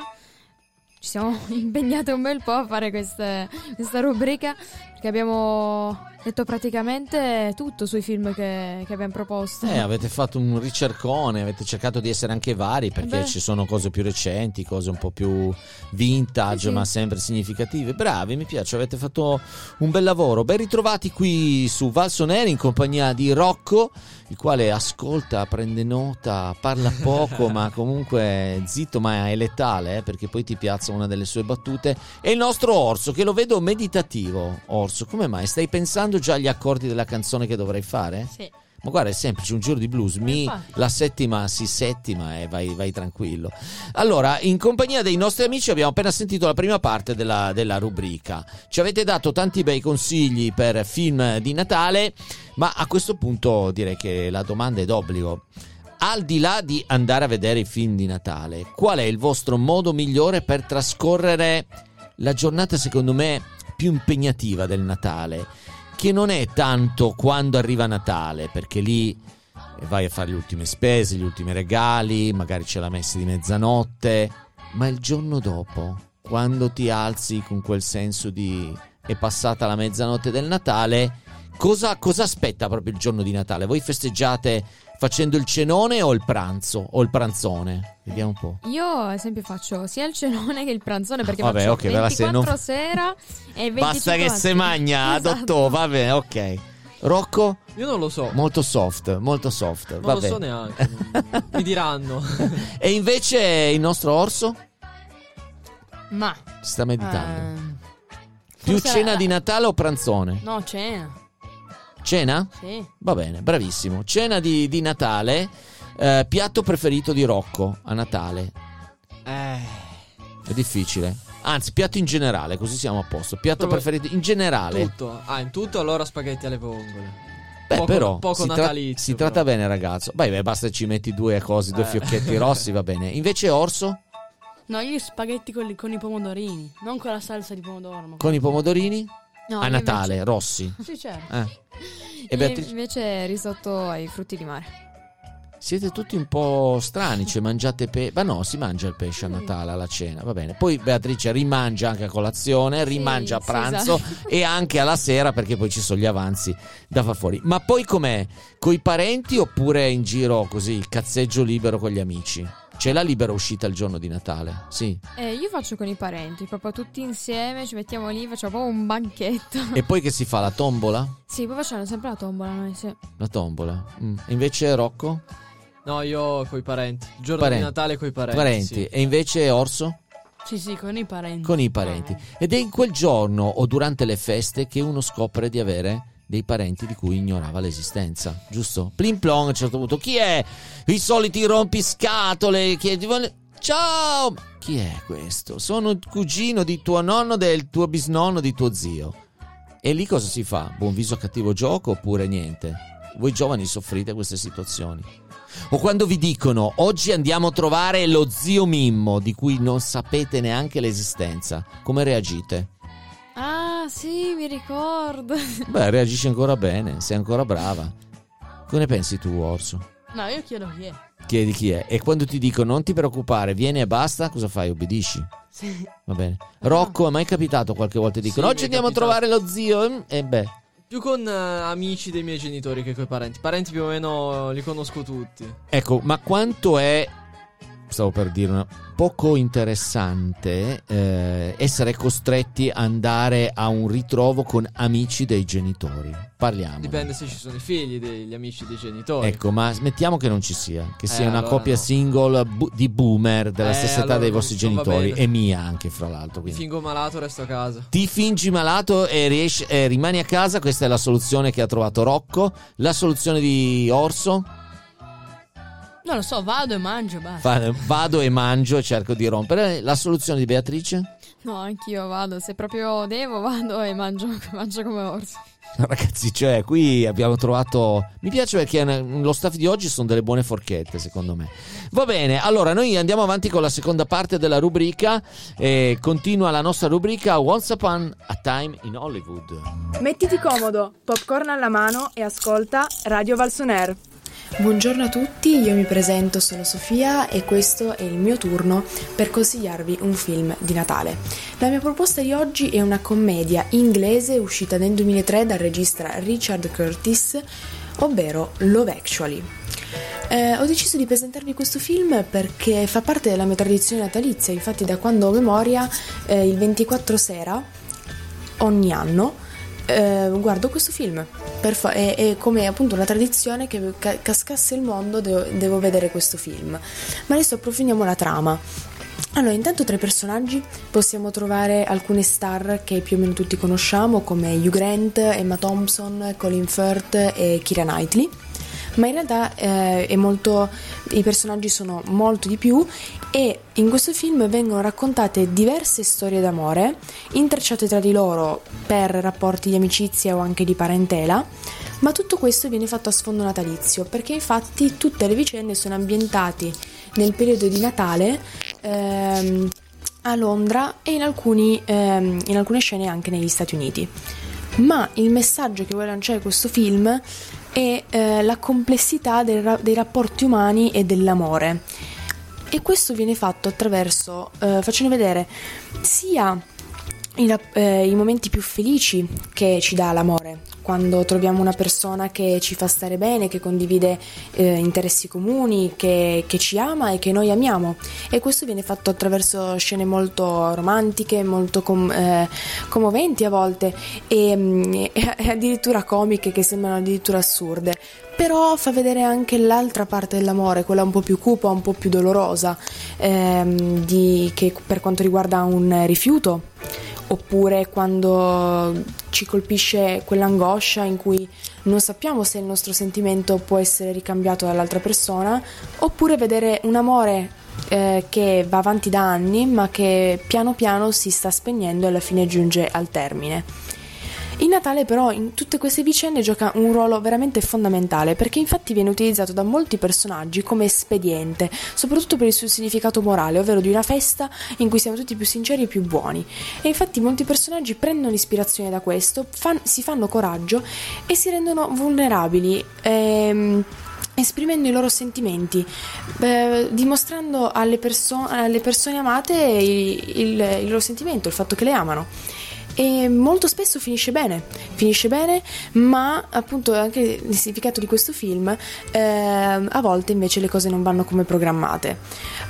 H: Ci siamo impegnate un bel po' a fare queste- questa rubrica perché abbiamo detto praticamente tutto sui film che, che abbiamo proposto.
G: Eh, avete fatto un ricercone, avete cercato di essere anche vari perché
H: beh.
G: ci sono cose più recenti, cose un po' più vintage,
H: Sì, sì.
G: ma sempre significative. Bravi, mi piace, avete fatto un bel lavoro. Ben ritrovati qui su Valsoneri in compagnia di Rocco, il quale ascolta, prende nota, parla poco, ma comunque zitto, ma è letale, eh, perché poi ti piazza una delle sue battute. E il nostro Orso, che lo vedo meditativo. Orso, come mai? Stai pensando già agli accordi della canzone che dovrai fare?
H: Sì.
G: Ma guarda, è semplice, un giro di blues, mi,
H: Infatti.
G: la settima si settima e vai, vai tranquillo. Allora, in compagnia dei nostri amici abbiamo appena sentito la prima parte della, della rubrica. Ci avete dato tanti bei consigli per film di Natale, ma a questo punto direi che la domanda è d'obbligo. Al di là di andare a vedere i film di Natale, qual è il vostro modo migliore per trascorrere la giornata, secondo me, più impegnativa del Natale? Che non è tanto quando arriva Natale, perché lì vai a fare le ultime spese, gli ultimi regali, magari c'è la messa di mezzanotte, ma il giorno dopo, quando ti alzi con quel senso di è passata la mezzanotte del Natale, cosa, cosa aspetta proprio il giorno di Natale? Voi festeggiate facendo il cenone o il pranzo o il pranzone? Vediamo un po'.
H: Io ad esempio faccio sia il cenone che il pranzone perché
G: Vabbè,
H: faccio
G: ok, ve la sei-
H: 24
G: non-
H: sera e 25
G: Basta che se magna,
H: Esatto.
G: adotto, va bene, ok. Rocco?
F: Io non lo so.
G: Molto soft, molto soft.
F: Non
G: va
F: lo so neanche. Mi diranno.
G: E invece il nostro orso?
I: Ma.
G: Sta meditando.
I: ehm,
G: Più
I: forse
G: cena
I: la-
G: di Natale o pranzone?
I: No, cena.
G: Cena?
I: Sì.
G: Va bene, bravissimo. Cena di, di Natale. eh, piatto preferito di Rocco a Natale?
F: Eh.
G: È difficile. Anzi, piatto in generale, così siamo a posto. Piatto
F: Proprio
G: preferito in generale.
F: Tutto. Ah, in tutto allora spaghetti alle vongole.
G: Beh,
F: poco,
G: però
F: poco
G: si, tra-
F: natalizio.
G: si tratta bene, ragazzo. Vai, beh, basta che ci metti due cose, due
F: Eh.
G: fiocchetti rossi, va bene. Invece Orso
I: No, gli spaghetti con, con i pomodorini, non con la salsa di pomodoro. ma
G: con i pomodorini
H: No,
G: a Natale,
H: invece-
G: rossi.
I: Sì, certo.
G: Eh. E
H: Io
G: Beatrice?
H: invece risotto ai frutti di mare.
G: Siete tutti un po' strani, cioè mangiate pesce. Ma no, si mangia il pesce a Natale, alla cena, va bene. Poi Beatrice rimangia anche a colazione, rimangia a
H: sì,
G: pranzo
H: esatto.
G: e anche alla sera perché poi ci sono gli avanzi da far fuori. Ma poi com'è? Coi parenti oppure in giro così, cazzeggio libero con gli amici? C'è la libera uscita il giorno di Natale? Sì.
H: Eh, io faccio con i parenti, proprio tutti insieme, ci mettiamo lì, facciamo proprio un banchetto.
G: E poi che si fa? La tombola?
H: Sì, poi facciamo sempre la tombola noi, sì.
G: La tombola. Mm. Invece Rocco?
F: No, io coi parenti. Il giorno
G: Parenti.
F: di Natale coi parenti.
G: Parenti.
F: sì.
G: E invece Orso?
I: Sì, sì, con i parenti.
G: Con i parenti. Ed è in quel giorno o durante le feste che uno scopre di avere dei parenti di cui ignorava l'esistenza, giusto? Plim plong a un certo punto. Chi è? I soliti rompiscatole ti vuole... Ciao! Chi è questo? Sono il cugino di tuo nonno, del tuo bisnonno, di tuo zio. E lì cosa si fa? Buon viso a cattivo gioco oppure niente? Voi giovani soffrite queste situazioni. O quando vi dicono oggi andiamo a trovare lo zio Mimmo di cui non sapete neanche l'esistenza, come reagite?
H: Ah, sì, mi ricordo.
G: Beh, reagisci ancora bene, sei ancora brava. Cosa ne pensi tu, Orso?
I: No, io chiedo chi è.
G: Chiedi chi è. E quando ti dico non ti preoccupare, vieni e basta, cosa fai? Obbedisci?
I: Sì.
G: Va bene. Rocco, è mai capitato qualche volta? Dicono
F: Sì,
G: oggi andiamo a
F: capitato.
G: trovare lo zio. E beh,
F: Più con eh, amici dei miei genitori che coi parenti. Parenti più o meno li conosco tutti.
G: ecco, ma quanto è, stavo per dire, una, poco interessante eh, essere costretti ad andare a un ritrovo con amici dei genitori? Parliamo.
F: Dipende se ci sono i figli degli amici dei genitori.
G: Ecco, ma mettiamo che non ci sia, che sia
F: Eh,
G: una
F: allora
G: coppia
F: no.
G: single bu- di boomer della
F: Eh,
G: stessa età
F: allora
G: dei
F: non-
G: vostri genitori e mia anche, fra l'altro. Quindi.
F: fingo malato, resto a casa.
G: Ti fingi malato e, riesci, e rimani a casa, questa è la soluzione che ha trovato Rocco. La soluzione di Orso?
I: Non lo so, vado e mangio, basta.
G: Vado e mangio e cerco di rompere. La soluzione di Beatrice?
H: No, anch'io vado. Se proprio devo, vado e mangio, mangio come orso.
G: Ragazzi, cioè, qui abbiamo trovato. Mi piace perché lo staff di oggi sono delle buone forchette, secondo me. Va bene, allora noi andiamo avanti con la seconda parte della rubrica. E continua la nostra rubrica Once Upon a Time in Hollywood.
E: Mettiti comodo, popcorn alla mano e ascolta Radio Valsoner.
M: Buongiorno a tutti, io mi presento, sono Sofia e questo è il mio turno per consigliarvi un film di Natale. La mia proposta di oggi è una commedia inglese uscita nel 2003 dal regista Richard Curtis, ovvero Love Actually. Eh, ho deciso di presentarvi questo film perché fa parte della mia tradizione natalizia, infatti da quando ho memoria eh, il 24 sera ogni anno eh, guardo questo film. Fa- è, è come appunto una tradizione che ca- cascasse il mondo, devo, devo vedere questo film. Ma adesso approfondiamo la trama. Allora, intanto tra i personaggi possiamo trovare alcune star che più o meno tutti conosciamo, come Hugh Grant, Emma Thompson, Colin Firth e Kira Knightley. Ma in realtà eh, molto, i personaggi sono molto di più e in questo film vengono raccontate diverse storie d'amore, intrecciate tra di loro per rapporti di amicizia o anche di parentela, ma tutto questo viene fatto a sfondo natalizio, perché infatti tutte le vicende sono ambientate nel periodo di Natale ehm, a Londra e in, alcuni, ehm, in alcune scene anche negli Stati Uniti. Ma il messaggio che vuole lanciare questo film è eh, la complessità ra- dei rapporti umani e dell'amore. E questo viene fatto attraverso, eh, facendo vedere sia i, eh, i momenti più felici che ci dà l'amore, quando troviamo una persona che ci fa stare bene, che condivide eh, interessi comuni, che, che ci ama e che noi amiamo. E questo viene fatto attraverso scene molto romantiche, molto com- eh, commoventi a volte e, mm, e- addirittura comiche che sembrano addirittura assurde. Però fa vedere anche l'altra parte dell'amore, quella un po' più cupa, un po' più dolorosa, ehm, di- che per quanto riguarda un rifiuto oppure quando ci colpisce quell'angoscia in cui non sappiamo se il nostro sentimento può essere ricambiato dall'altra persona, oppure vedere un amore eh, che va avanti da anni ma che piano piano si sta spegnendo e alla fine giunge al termine. Il Natale però in tutte queste vicende gioca un ruolo veramente fondamentale perché infatti viene utilizzato da molti personaggi come espediente, soprattutto per il suo significato morale, ovvero di una festa in cui siamo tutti più sinceri e più buoni. E infatti molti personaggi prendono ispirazione da questo, fan- si fanno coraggio e si rendono vulnerabili. ehm, esprimendo i loro sentimenti, eh, dimostrando alle, perso- alle persone amate il, il- il loro sentimento, il fatto che le amano. E molto spesso finisce bene, finisce bene, ma appunto anche il significato di questo film, ehm, a volte invece le cose non vanno come programmate.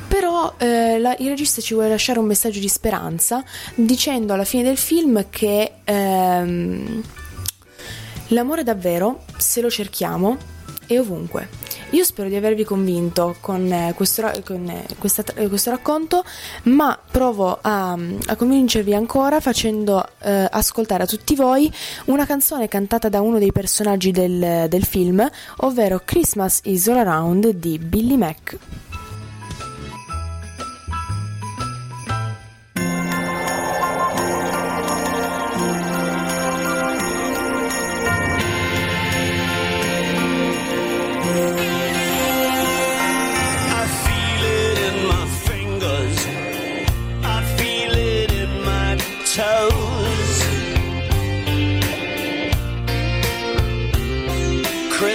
M: Però eh, la- il regista ci vuole lasciare un messaggio di speranza dicendo alla fine del film che ehm, l'amore davvero, se lo cerchiamo, è ovunque. Io spero di avervi convinto con, eh, questo, con, eh, questa eh, questo racconto, ma provo a, a convincervi ancora facendo eh, ascoltare a tutti voi una canzone cantata da uno dei personaggi del, del film, ovvero Christmas is All Around di Billy Mac.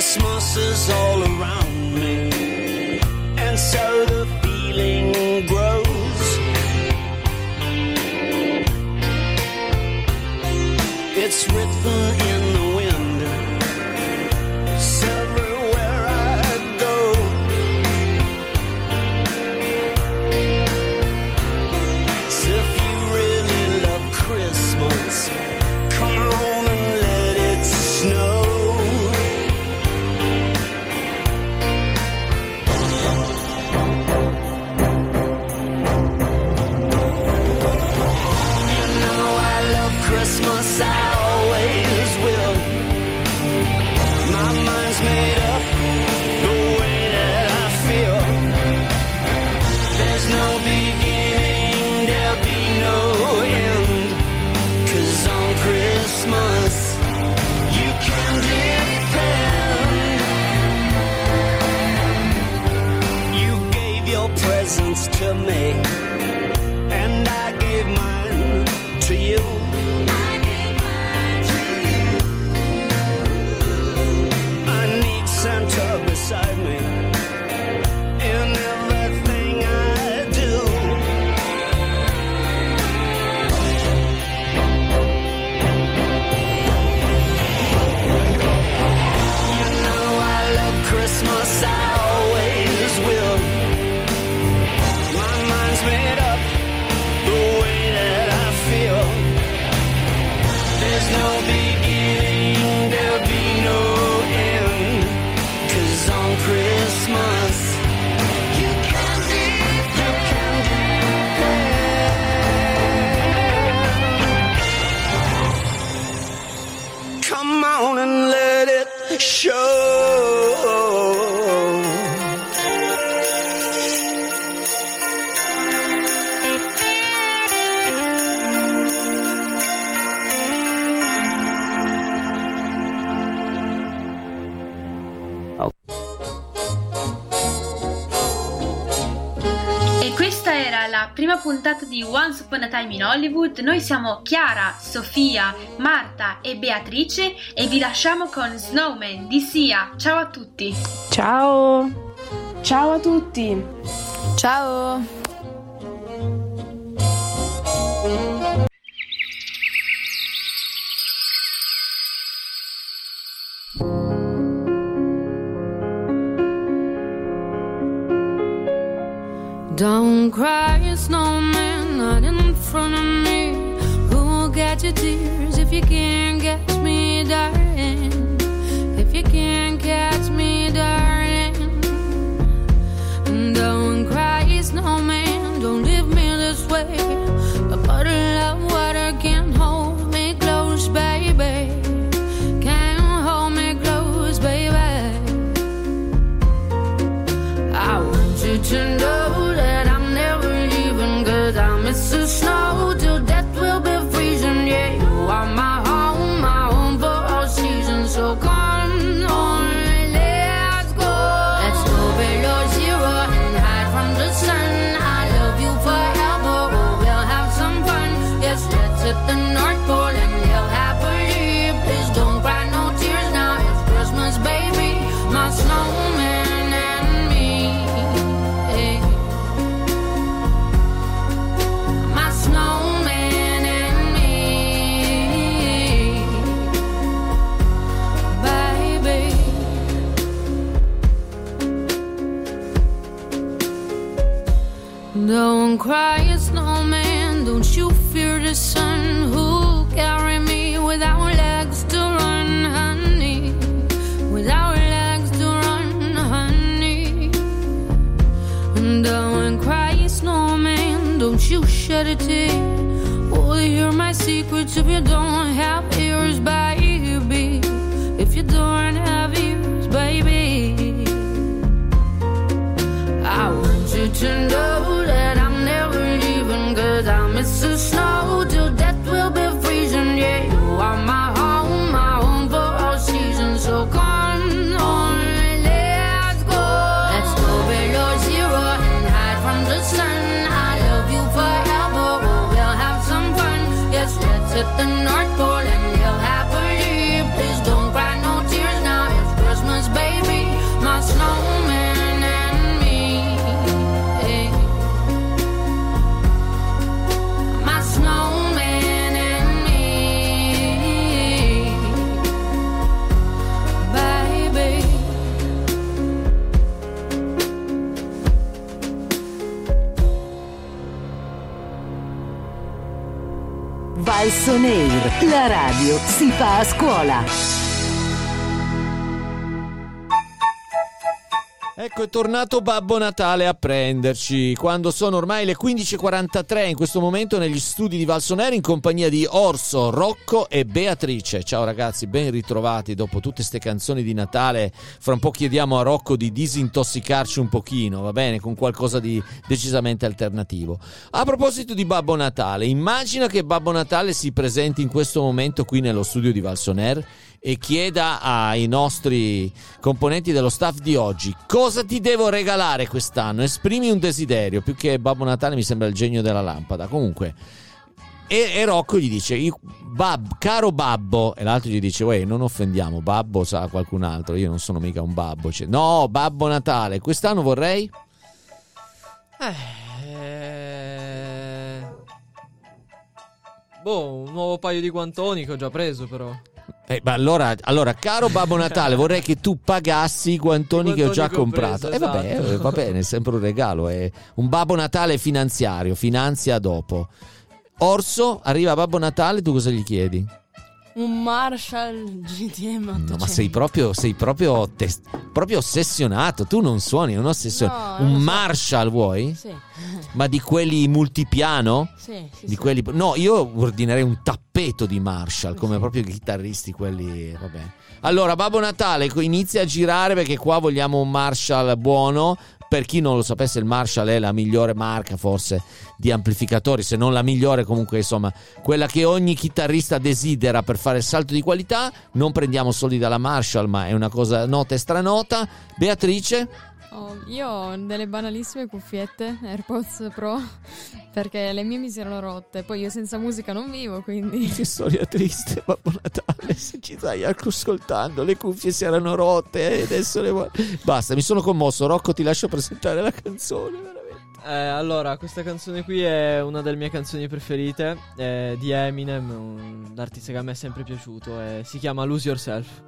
U: Christmas is all around me, and so the feeling grows. It's written in
R: Time in Hollywood. Noi siamo Chiara, Sofia, Marta e Beatrice e vi lasciamo con Snowman di Sia. Ciao a tutti.
O: Ciao. Ciao a tutti.
H: Ciao.
V: Your tears if you can't catch me, darling? If you can't catch empty. you're my secret?
T: Valsoneir, la radio si fa a scuola.
G: Ecco è tornato Babbo Natale a prenderci quando sono ormai le 15.43 in questo momento negli studi di Valsoneri in compagnia di Orso, Rocco e Beatrice. Ciao ragazzi, ben ritrovati dopo tutte queste canzoni di Natale. Fra un po' chiediamo a Rocco di disintossicarci un pochino, va bene, con qualcosa di decisamente alternativo. A proposito di Babbo Natale, immagina che Babbo Natale si presenti in questo momento qui nello studio di Valsoner e chieda ai nostri componenti dello staff di oggi cosa ti devo regalare quest'anno. Esprimi un desiderio, più che Babbo Natale mi sembra il genio della lampada. Comunque, e, e Rocco gli dice, "Io- Bab, caro babbo, e l'altro gli dice, uè, non offendiamo, babbo sa qualcun altro, io non sono mica un babbo. Cioè, no, Babbo Natale, quest'anno vorrei...
F: Eh... Boh, un nuovo paio di guantoni che ho già preso però.
G: Eh, ma allora, allora, caro Babbo Natale, vorrei che tu pagassi i guantoni,
F: I
G: che ho già comprato. E vabbè,
F: esatto.
G: eh, va bene, è sempre un regalo. È un Babbo Natale finanziario, finanzia dopo. Orso, arriva Babbo Natale, tu cosa gli chiedi?
I: Un Marshall GTM 800.
G: No, ma sei proprio, sei proprio, tes- proprio ossessionato. Tu non suoni, non ossessionato.
I: No,
G: un
I: so.
G: Marshall vuoi?
I: Sì.
G: Ma di quelli multipiano?
I: Sì, sì,
G: Di
I: sì.
G: quelli... No, io ordinerei un tappeto di Marshall, come proprio i chitarristi, quelli... Vabbè. Allora, Babbo Natale, inizia a girare perché qua vogliamo un Marshall buono. Per chi non lo sapesse, il Marshall è la migliore marca forse di amplificatori, se non la migliore comunque, insomma, quella che ogni chitarrista desidera per fare il salto di qualità. Non prendiamo soldi dalla Marshall, ma è una cosa nota e stranota. Beatrice?
H: Oh, io ho delle banalissime cuffiette AirPods Pro perché le mie mi si erano rotte. Poi io senza musica non vivo, quindi.
G: Che storia triste, Babbo Natale. Se ci stai ascoltando, le cuffie si erano rotte e adesso le vuoi. Basta, mi sono commosso. Rocco, ti lascio presentare la canzone.
F: Eh, allora, questa canzone qui è una delle mie canzoni preferite, è di Eminem, un artista che a me è sempre piaciuto, e si chiama Lose Yourself.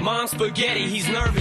W: Mom's spaghetti, he's nervous,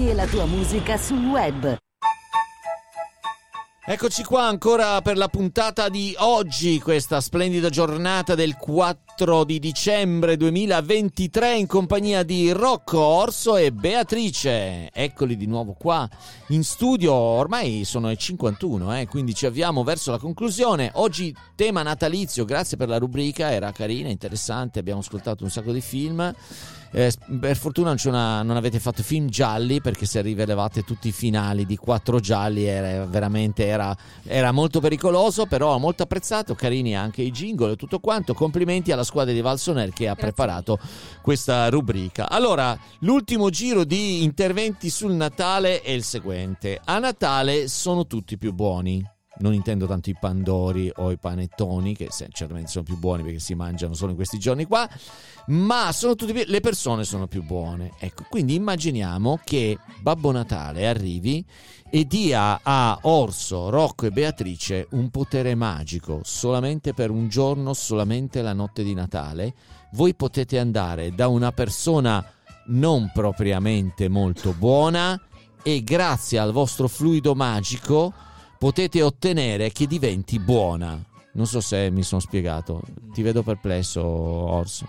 T: canzoni e la tua musica sul web.
G: Eccoci qua ancora per la puntata di oggi, questa splendida giornata del 4 di dicembre 2023 in compagnia di Rocco Orso e Beatrice. Eccoli di nuovo qua in studio, ormai sono le 51, eh, quindi ci avviamo verso la conclusione. Oggi tema natalizio, grazie per la rubrica, era carina, interessante, abbiamo ascoltato un sacco di film. Eh, per fortuna non, una, non, avete fatto film gialli perché se rivelevate tutti i finali di quattro gialli era veramente era, era molto pericoloso, però molto apprezzato, carini anche i jingle e tutto quanto. Complimenti alla squadra di Valsoner che ha Grazie. preparato questa rubrica. Allora, l'ultimo giro di interventi sul Natale è il seguente. A Natale sono tutti più buoni non intendo tanto i pandori o i panettoni, che certamente sono più buoni perché si mangiano solo in questi giorni qua, ma sono tutti pi- le persone sono più buone. Ecco, quindi immaginiamo che Babbo Natale arrivi e dia a Orso, Rocco e Beatrice un potere magico solamente per un giorno, solamente la notte di Natale. Voi potete andare da una persona non propriamente molto buona e grazie al vostro fluido magico potete ottenere che diventi buona. Non so se mi sono spiegato, ti vedo perplesso Orso.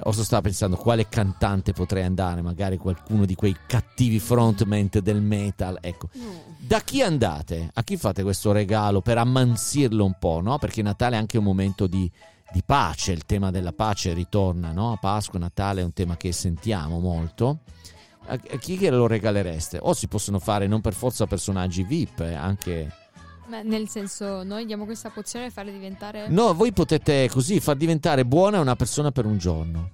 G: Orso stava pensando quale cantante potrei andare, magari qualcuno di quei cattivi frontman del metal. Ecco, da chi andate? A chi fate questo regalo per ammansirlo un po', no? Perché Natale è anche un momento di, di pace, il tema della pace ritorna, no? A Pasqua, Natale è un tema che sentiamo molto. A chi che lo regalereste? O si possono fare non per forza personaggi VIP, eh, anche...
H: Ma nel senso, noi diamo questa pozione e farle diventare.
G: No, voi potete così far diventare buona una persona per un giorno.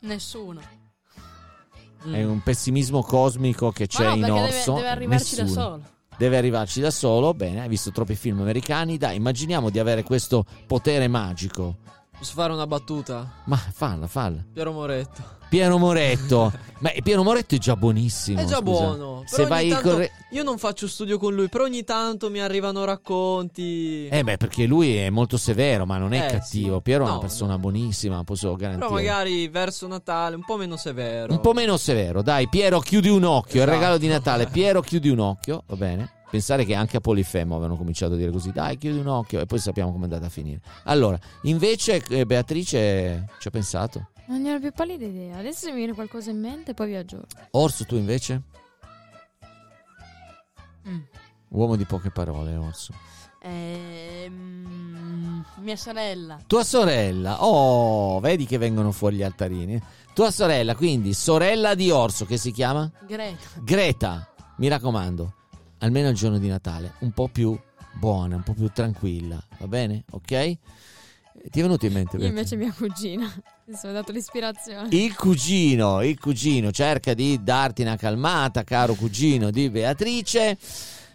I: Nessuno.
G: È un pessimismo cosmico che c'è
I: no,
G: in Orso.
I: deve, deve arrivarci da
G: Nessuno.
I: solo.
G: Deve arrivarci da solo. Bene, hai visto troppi film americani. Dai, immaginiamo di avere questo potere magico.
F: Posso fare una battuta?
G: Ma falla, falla.
F: Piero Moretto.
G: Piero Moretto. Ma Piero Moretto è già buonissimo.
F: È già
G: scusa.
F: buono.
G: Se
F: Però
G: vai
F: tanto-
G: corre-
F: Io non faccio studio con lui, però ogni tanto mi arrivano racconti.
G: Eh beh, perché lui è molto severo, ma non è
F: Eh,
G: cattivo.
F: sì.
G: Piero è
F: No,
G: una persona buonissima, posso
F: Però
G: garantire.
F: magari verso Natale un po' meno severo.
G: Un po' meno severo, dai, Piero, chiudi un occhio. Il
F: Esatto.
G: regalo di Natale, Piero, chiudi un occhio, va bene? Pensare che anche a Polifemo avevano cominciato a dire così, dai, chiudi un occhio, e poi sappiamo come è andata a finire. Allora, invece, eh, Beatrice ci ha pensato.
H: Non ne ho più pallida idea. Adesso mi viene qualcosa in mente e poi vi aggiorno.
G: Orso, tu invece?
I: Mm.
G: Uomo di poche parole, Orso.
I: Ehm, mia sorella.
G: Tua sorella, oh, vedi che vengono fuori gli altarini. Tua sorella, quindi, sorella di Orso, che si chiama?
I: Greta.
G: Greta, mi raccomando, almeno il giorno di Natale, un po' più buona, un po' più tranquilla, va bene? Ok? Eh, Ti è venuto in mente?
H: Io invece mia cugina. Mi sono dato l'ispirazione.
G: Il cugino, il cugino cerca di darti una calmata, caro cugino di Beatrice.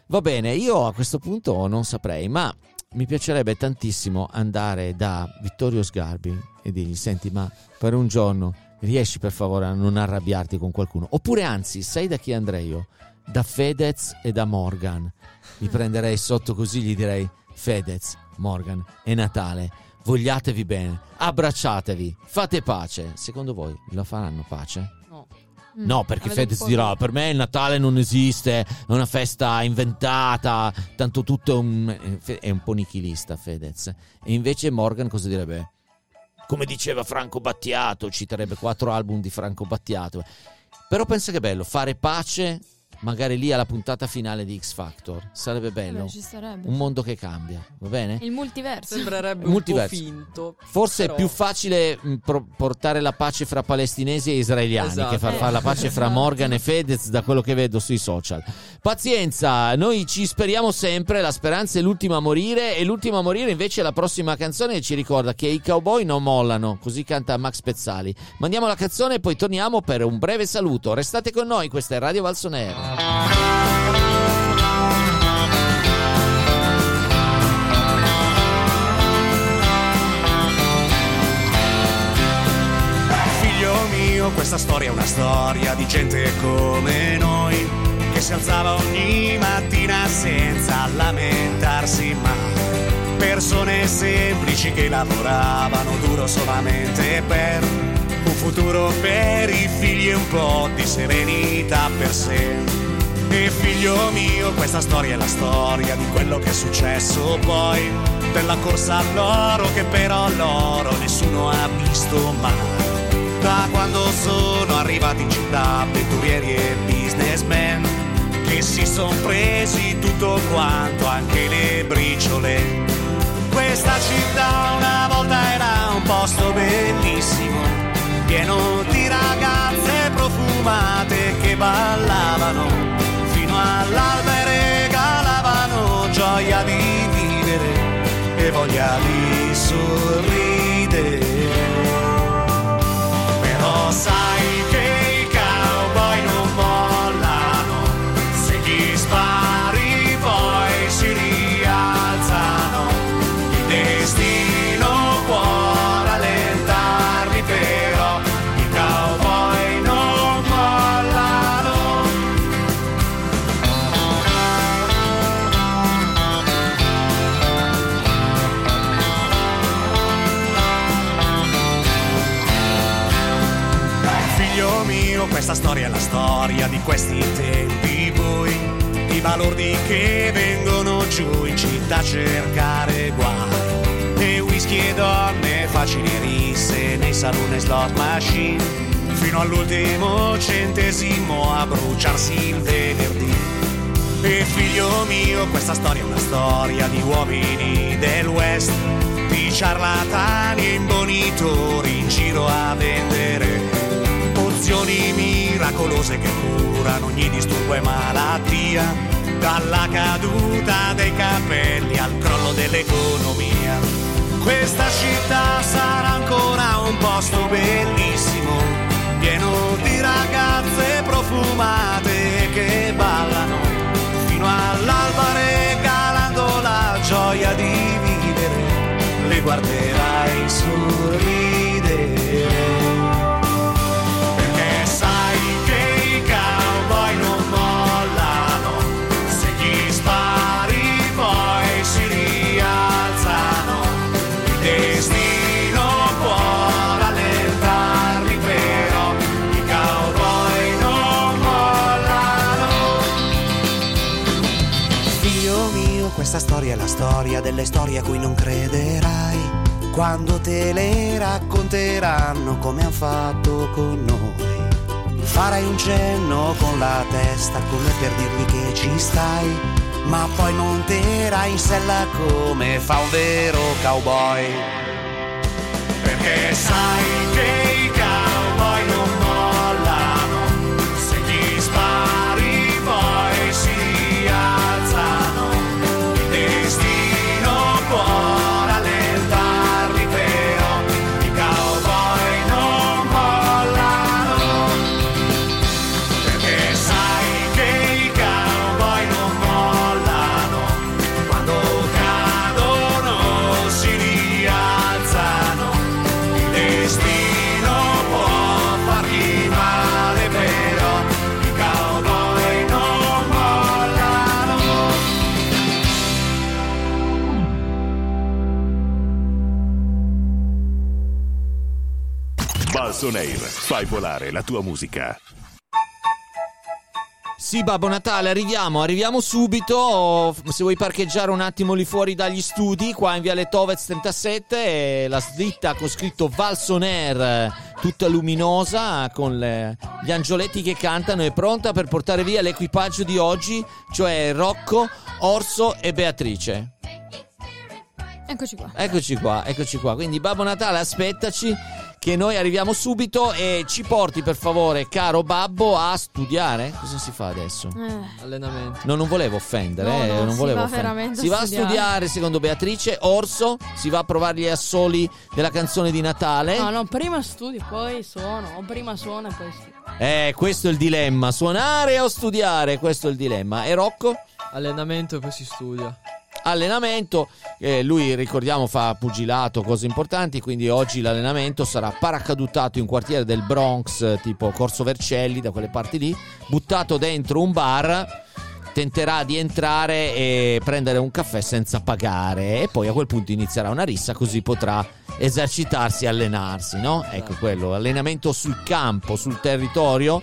G: Va bene, io a questo punto non saprei, ma mi piacerebbe tantissimo andare da Vittorio Sgarbi e dirgli: Senti, ma per un giorno riesci per favore a non arrabbiarti con qualcuno? Oppure, anzi, sai da chi andrei io? Da Fedez e da Morgan. Mi prenderei sotto così gli direi: Fedez, Morgan, è Natale. Vogliatevi bene, abbracciatevi, fate pace. Secondo voi la faranno pace?
I: No.
G: No, perché Fedez dirà: Per me il Natale non esiste, è una festa inventata. Tanto tutto è un, è un po' nichilista. Fedez. E invece Morgan cosa direbbe? Come diceva Franco Battiato, citerebbe quattro album di Franco Battiato. Però pensa che bello, fare pace magari lì alla puntata finale di X Factor. Sarebbe bello.
H: Beh, ci sarebbe.
G: Un mondo che cambia, va bene?
H: Il multiverso.
F: Sembrerebbe
G: Multiverso.
F: un po' finto.
G: Forse
F: però-
G: è più facile mh, pro- portare la pace fra palestinesi e israeliani
F: Esatto.
G: che far fare la pace fra
F: esatto.
G: Morgan e Fedez da quello che vedo sui social. Pazienza, noi ci speriamo sempre, la speranza è l'ultima a morire e l'ultima a morire invece è la prossima canzone che ci ricorda che i cowboy non mollano, così canta Max Pezzali. Mandiamo la canzone e poi torniamo per un breve saluto. Restate con noi, questa è Radio Valsonera.
U: Figlio mio, questa storia è una storia di gente come noi, che si alzava ogni mattina senza lamentarsi mai. Persone semplici che lavoravano duro solamente per un futuro per i figli e un po' di serenità per sé. E figlio mio, questa storia è la storia di quello che è successo poi, della corsa all'oro che però loro nessuno ha visto mai. Da quando sono arrivati in città avventurieri e businessmen che si sono presi tutto quanto, anche le briciole. Questa città una volta era un posto bellissimo, pieno di ragazze profumate che ballavano fino all'alba e regalavano gioia di vivere e voglia di sorridere. Però sai
X: questa storia è la storia di questi tempi. Bui, i balordi che vengono giù in città a cercare guai, e whisky e donne facili risse nei saloni slot machine, fino all'ultimo centesimo a bruciarsi il venerdì. E figlio mio, questa storia è una storia di uomini del West, di ciarlatani e imbonitori in giro a vendere. Pozioni miracolose che curano ogni disturbo e malattia, dalla caduta dei capelli al crollo dell'economia. Questa città sarà ancora un posto bellissimo, pieno di ragazze profumate che ballano fino all'alba regalando la gioia di vivere, le guarderai sorridere. Delle storie a cui non crederai. Quando te le racconteranno come han fatto con noi. Farai un cenno con la testa come per dirgli che ci stai. Ma poi monterai in sella come fa un vero cowboy. Perché sai che
D: Balson Air, fai volare la tua musica.
G: Sì, Babbo Natale, arriviamo, arriviamo subito. Se vuoi parcheggiare un attimo lì fuori dagli studi, qua in Viale Tovez 37, e la slitta con scritto Valsoner, tutta luminosa, con le- gli angioletti che cantano, è pronta per portare via l'equipaggio di oggi, cioè Rocco, Orso e Beatrice.
H: Eccoci qua.
G: Eccoci qua, eccoci qua. Quindi Babbo Natale, aspettaci che noi arriviamo subito e ci porti per favore, caro Babbo, a studiare. Cosa si fa adesso?
H: Eh.
F: Allenamento.
G: No, non volevo offendere,
H: No,
G: eh,
H: no,
G: non
H: si
G: volevo
H: va
G: offendere. Si va a
H: studiare.
G: studiare secondo Beatrice Orso, si va a provare gli assoli della canzone di Natale.
I: No, no, prima studio, poi suono. O prima suono e poi studio.
G: Eh, questo è il dilemma, suonare o studiare, questo è il dilemma. E Rocco?
F: Allenamento e poi si studia.
G: Allenamento, eh, lui ricordiamo fa pugilato, cose importanti, quindi oggi l'allenamento sarà paracadutato in un quartiere del Bronx, eh, tipo Corso Vercelli, da quelle parti lì, buttato dentro un bar, tenterà di entrare e prendere un caffè senza pagare e poi a quel punto inizierà una rissa così potrà esercitarsi e allenarsi, no? Ecco quello, allenamento sul campo, sul territorio.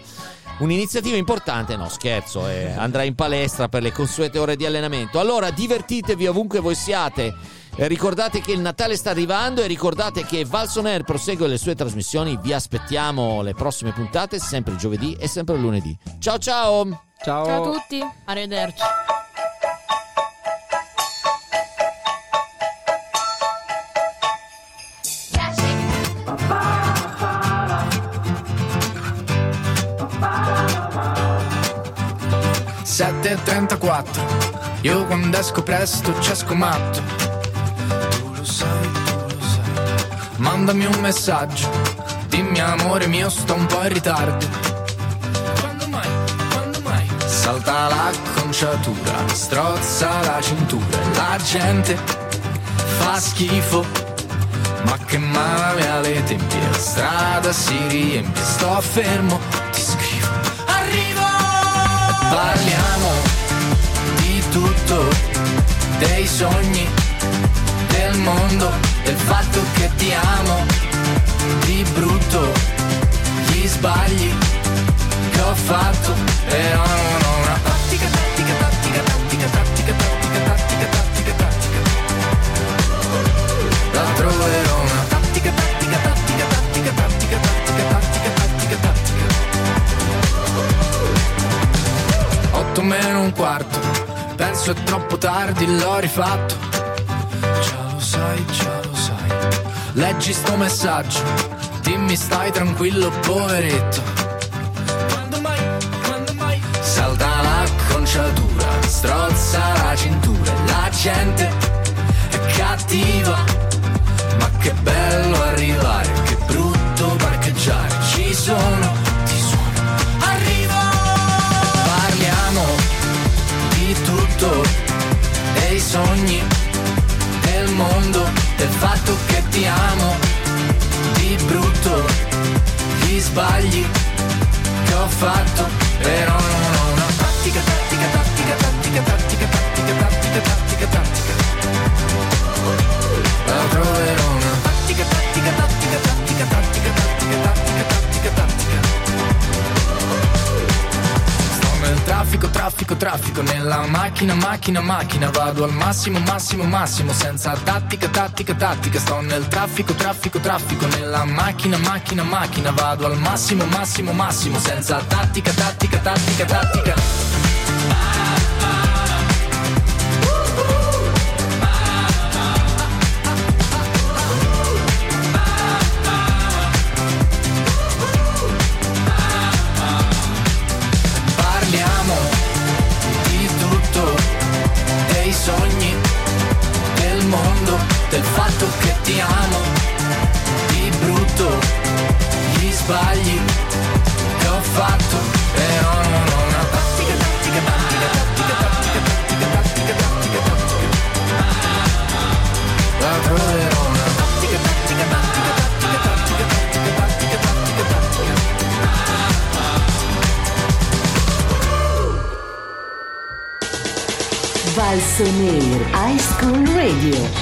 G: Un'iniziativa importante, no scherzo, eh, andrà in palestra per le consuete ore di allenamento. Allora divertitevi ovunque voi siate. Eh, ricordate che il Natale sta arrivando e ricordate che Valson Air prosegue le sue trasmissioni. Vi aspettiamo le prossime puntate, sempre il giovedì e sempre il lunedì. Ciao ciao!
F: Ciao!
H: Ciao a tutti.
I: Arrivederci.
Y: Sette e 34 Io quando esco presto ci esco matto. Tu lo sai, tu lo sai. Mandami un messaggio. Dimmi amore mio sto un po' in ritardo. Quando mai, quando mai? Salta l'acconciatura Strozza la cintura. La gente fa schifo Ma che male alle tempie. La strada si riempie Sto fermo, Parliamo di tutto, dei sogni, del mondo, del fatto che ti amo, di brutto, gli sbagli, fatto, però non ho una tattica, un quarto, penso è troppo tardi, l'ho rifatto. Già lo sai, già lo sai. Leggi sto messaggio, dimmi stai tranquillo poveretto. Quando mai, quando mai? Salta l'acconciatura, strozza la cintura e la gente è cattiva. Ma che bello arrivare, che brutto parcheggiare. Ci sono, dei sogni, del mondo, del fatto che ti amo, di brutto, gli sbagli che ho fatto, però non ho una tattica, tattica, tattica, tattica, tattica, tattica, tattica, tattica, tattica. La troverò traffico, traffico, traffico, nella macchina, macchina, macchina, vado al massimo, massimo, massimo, senza tattica, tattica, tattica. Sto nel traffico, traffico, traffico, nella macchina, macchina, macchina, vado al massimo, massimo, massimo, senza tattica, tattica, tattica, tattica.
T: Radio.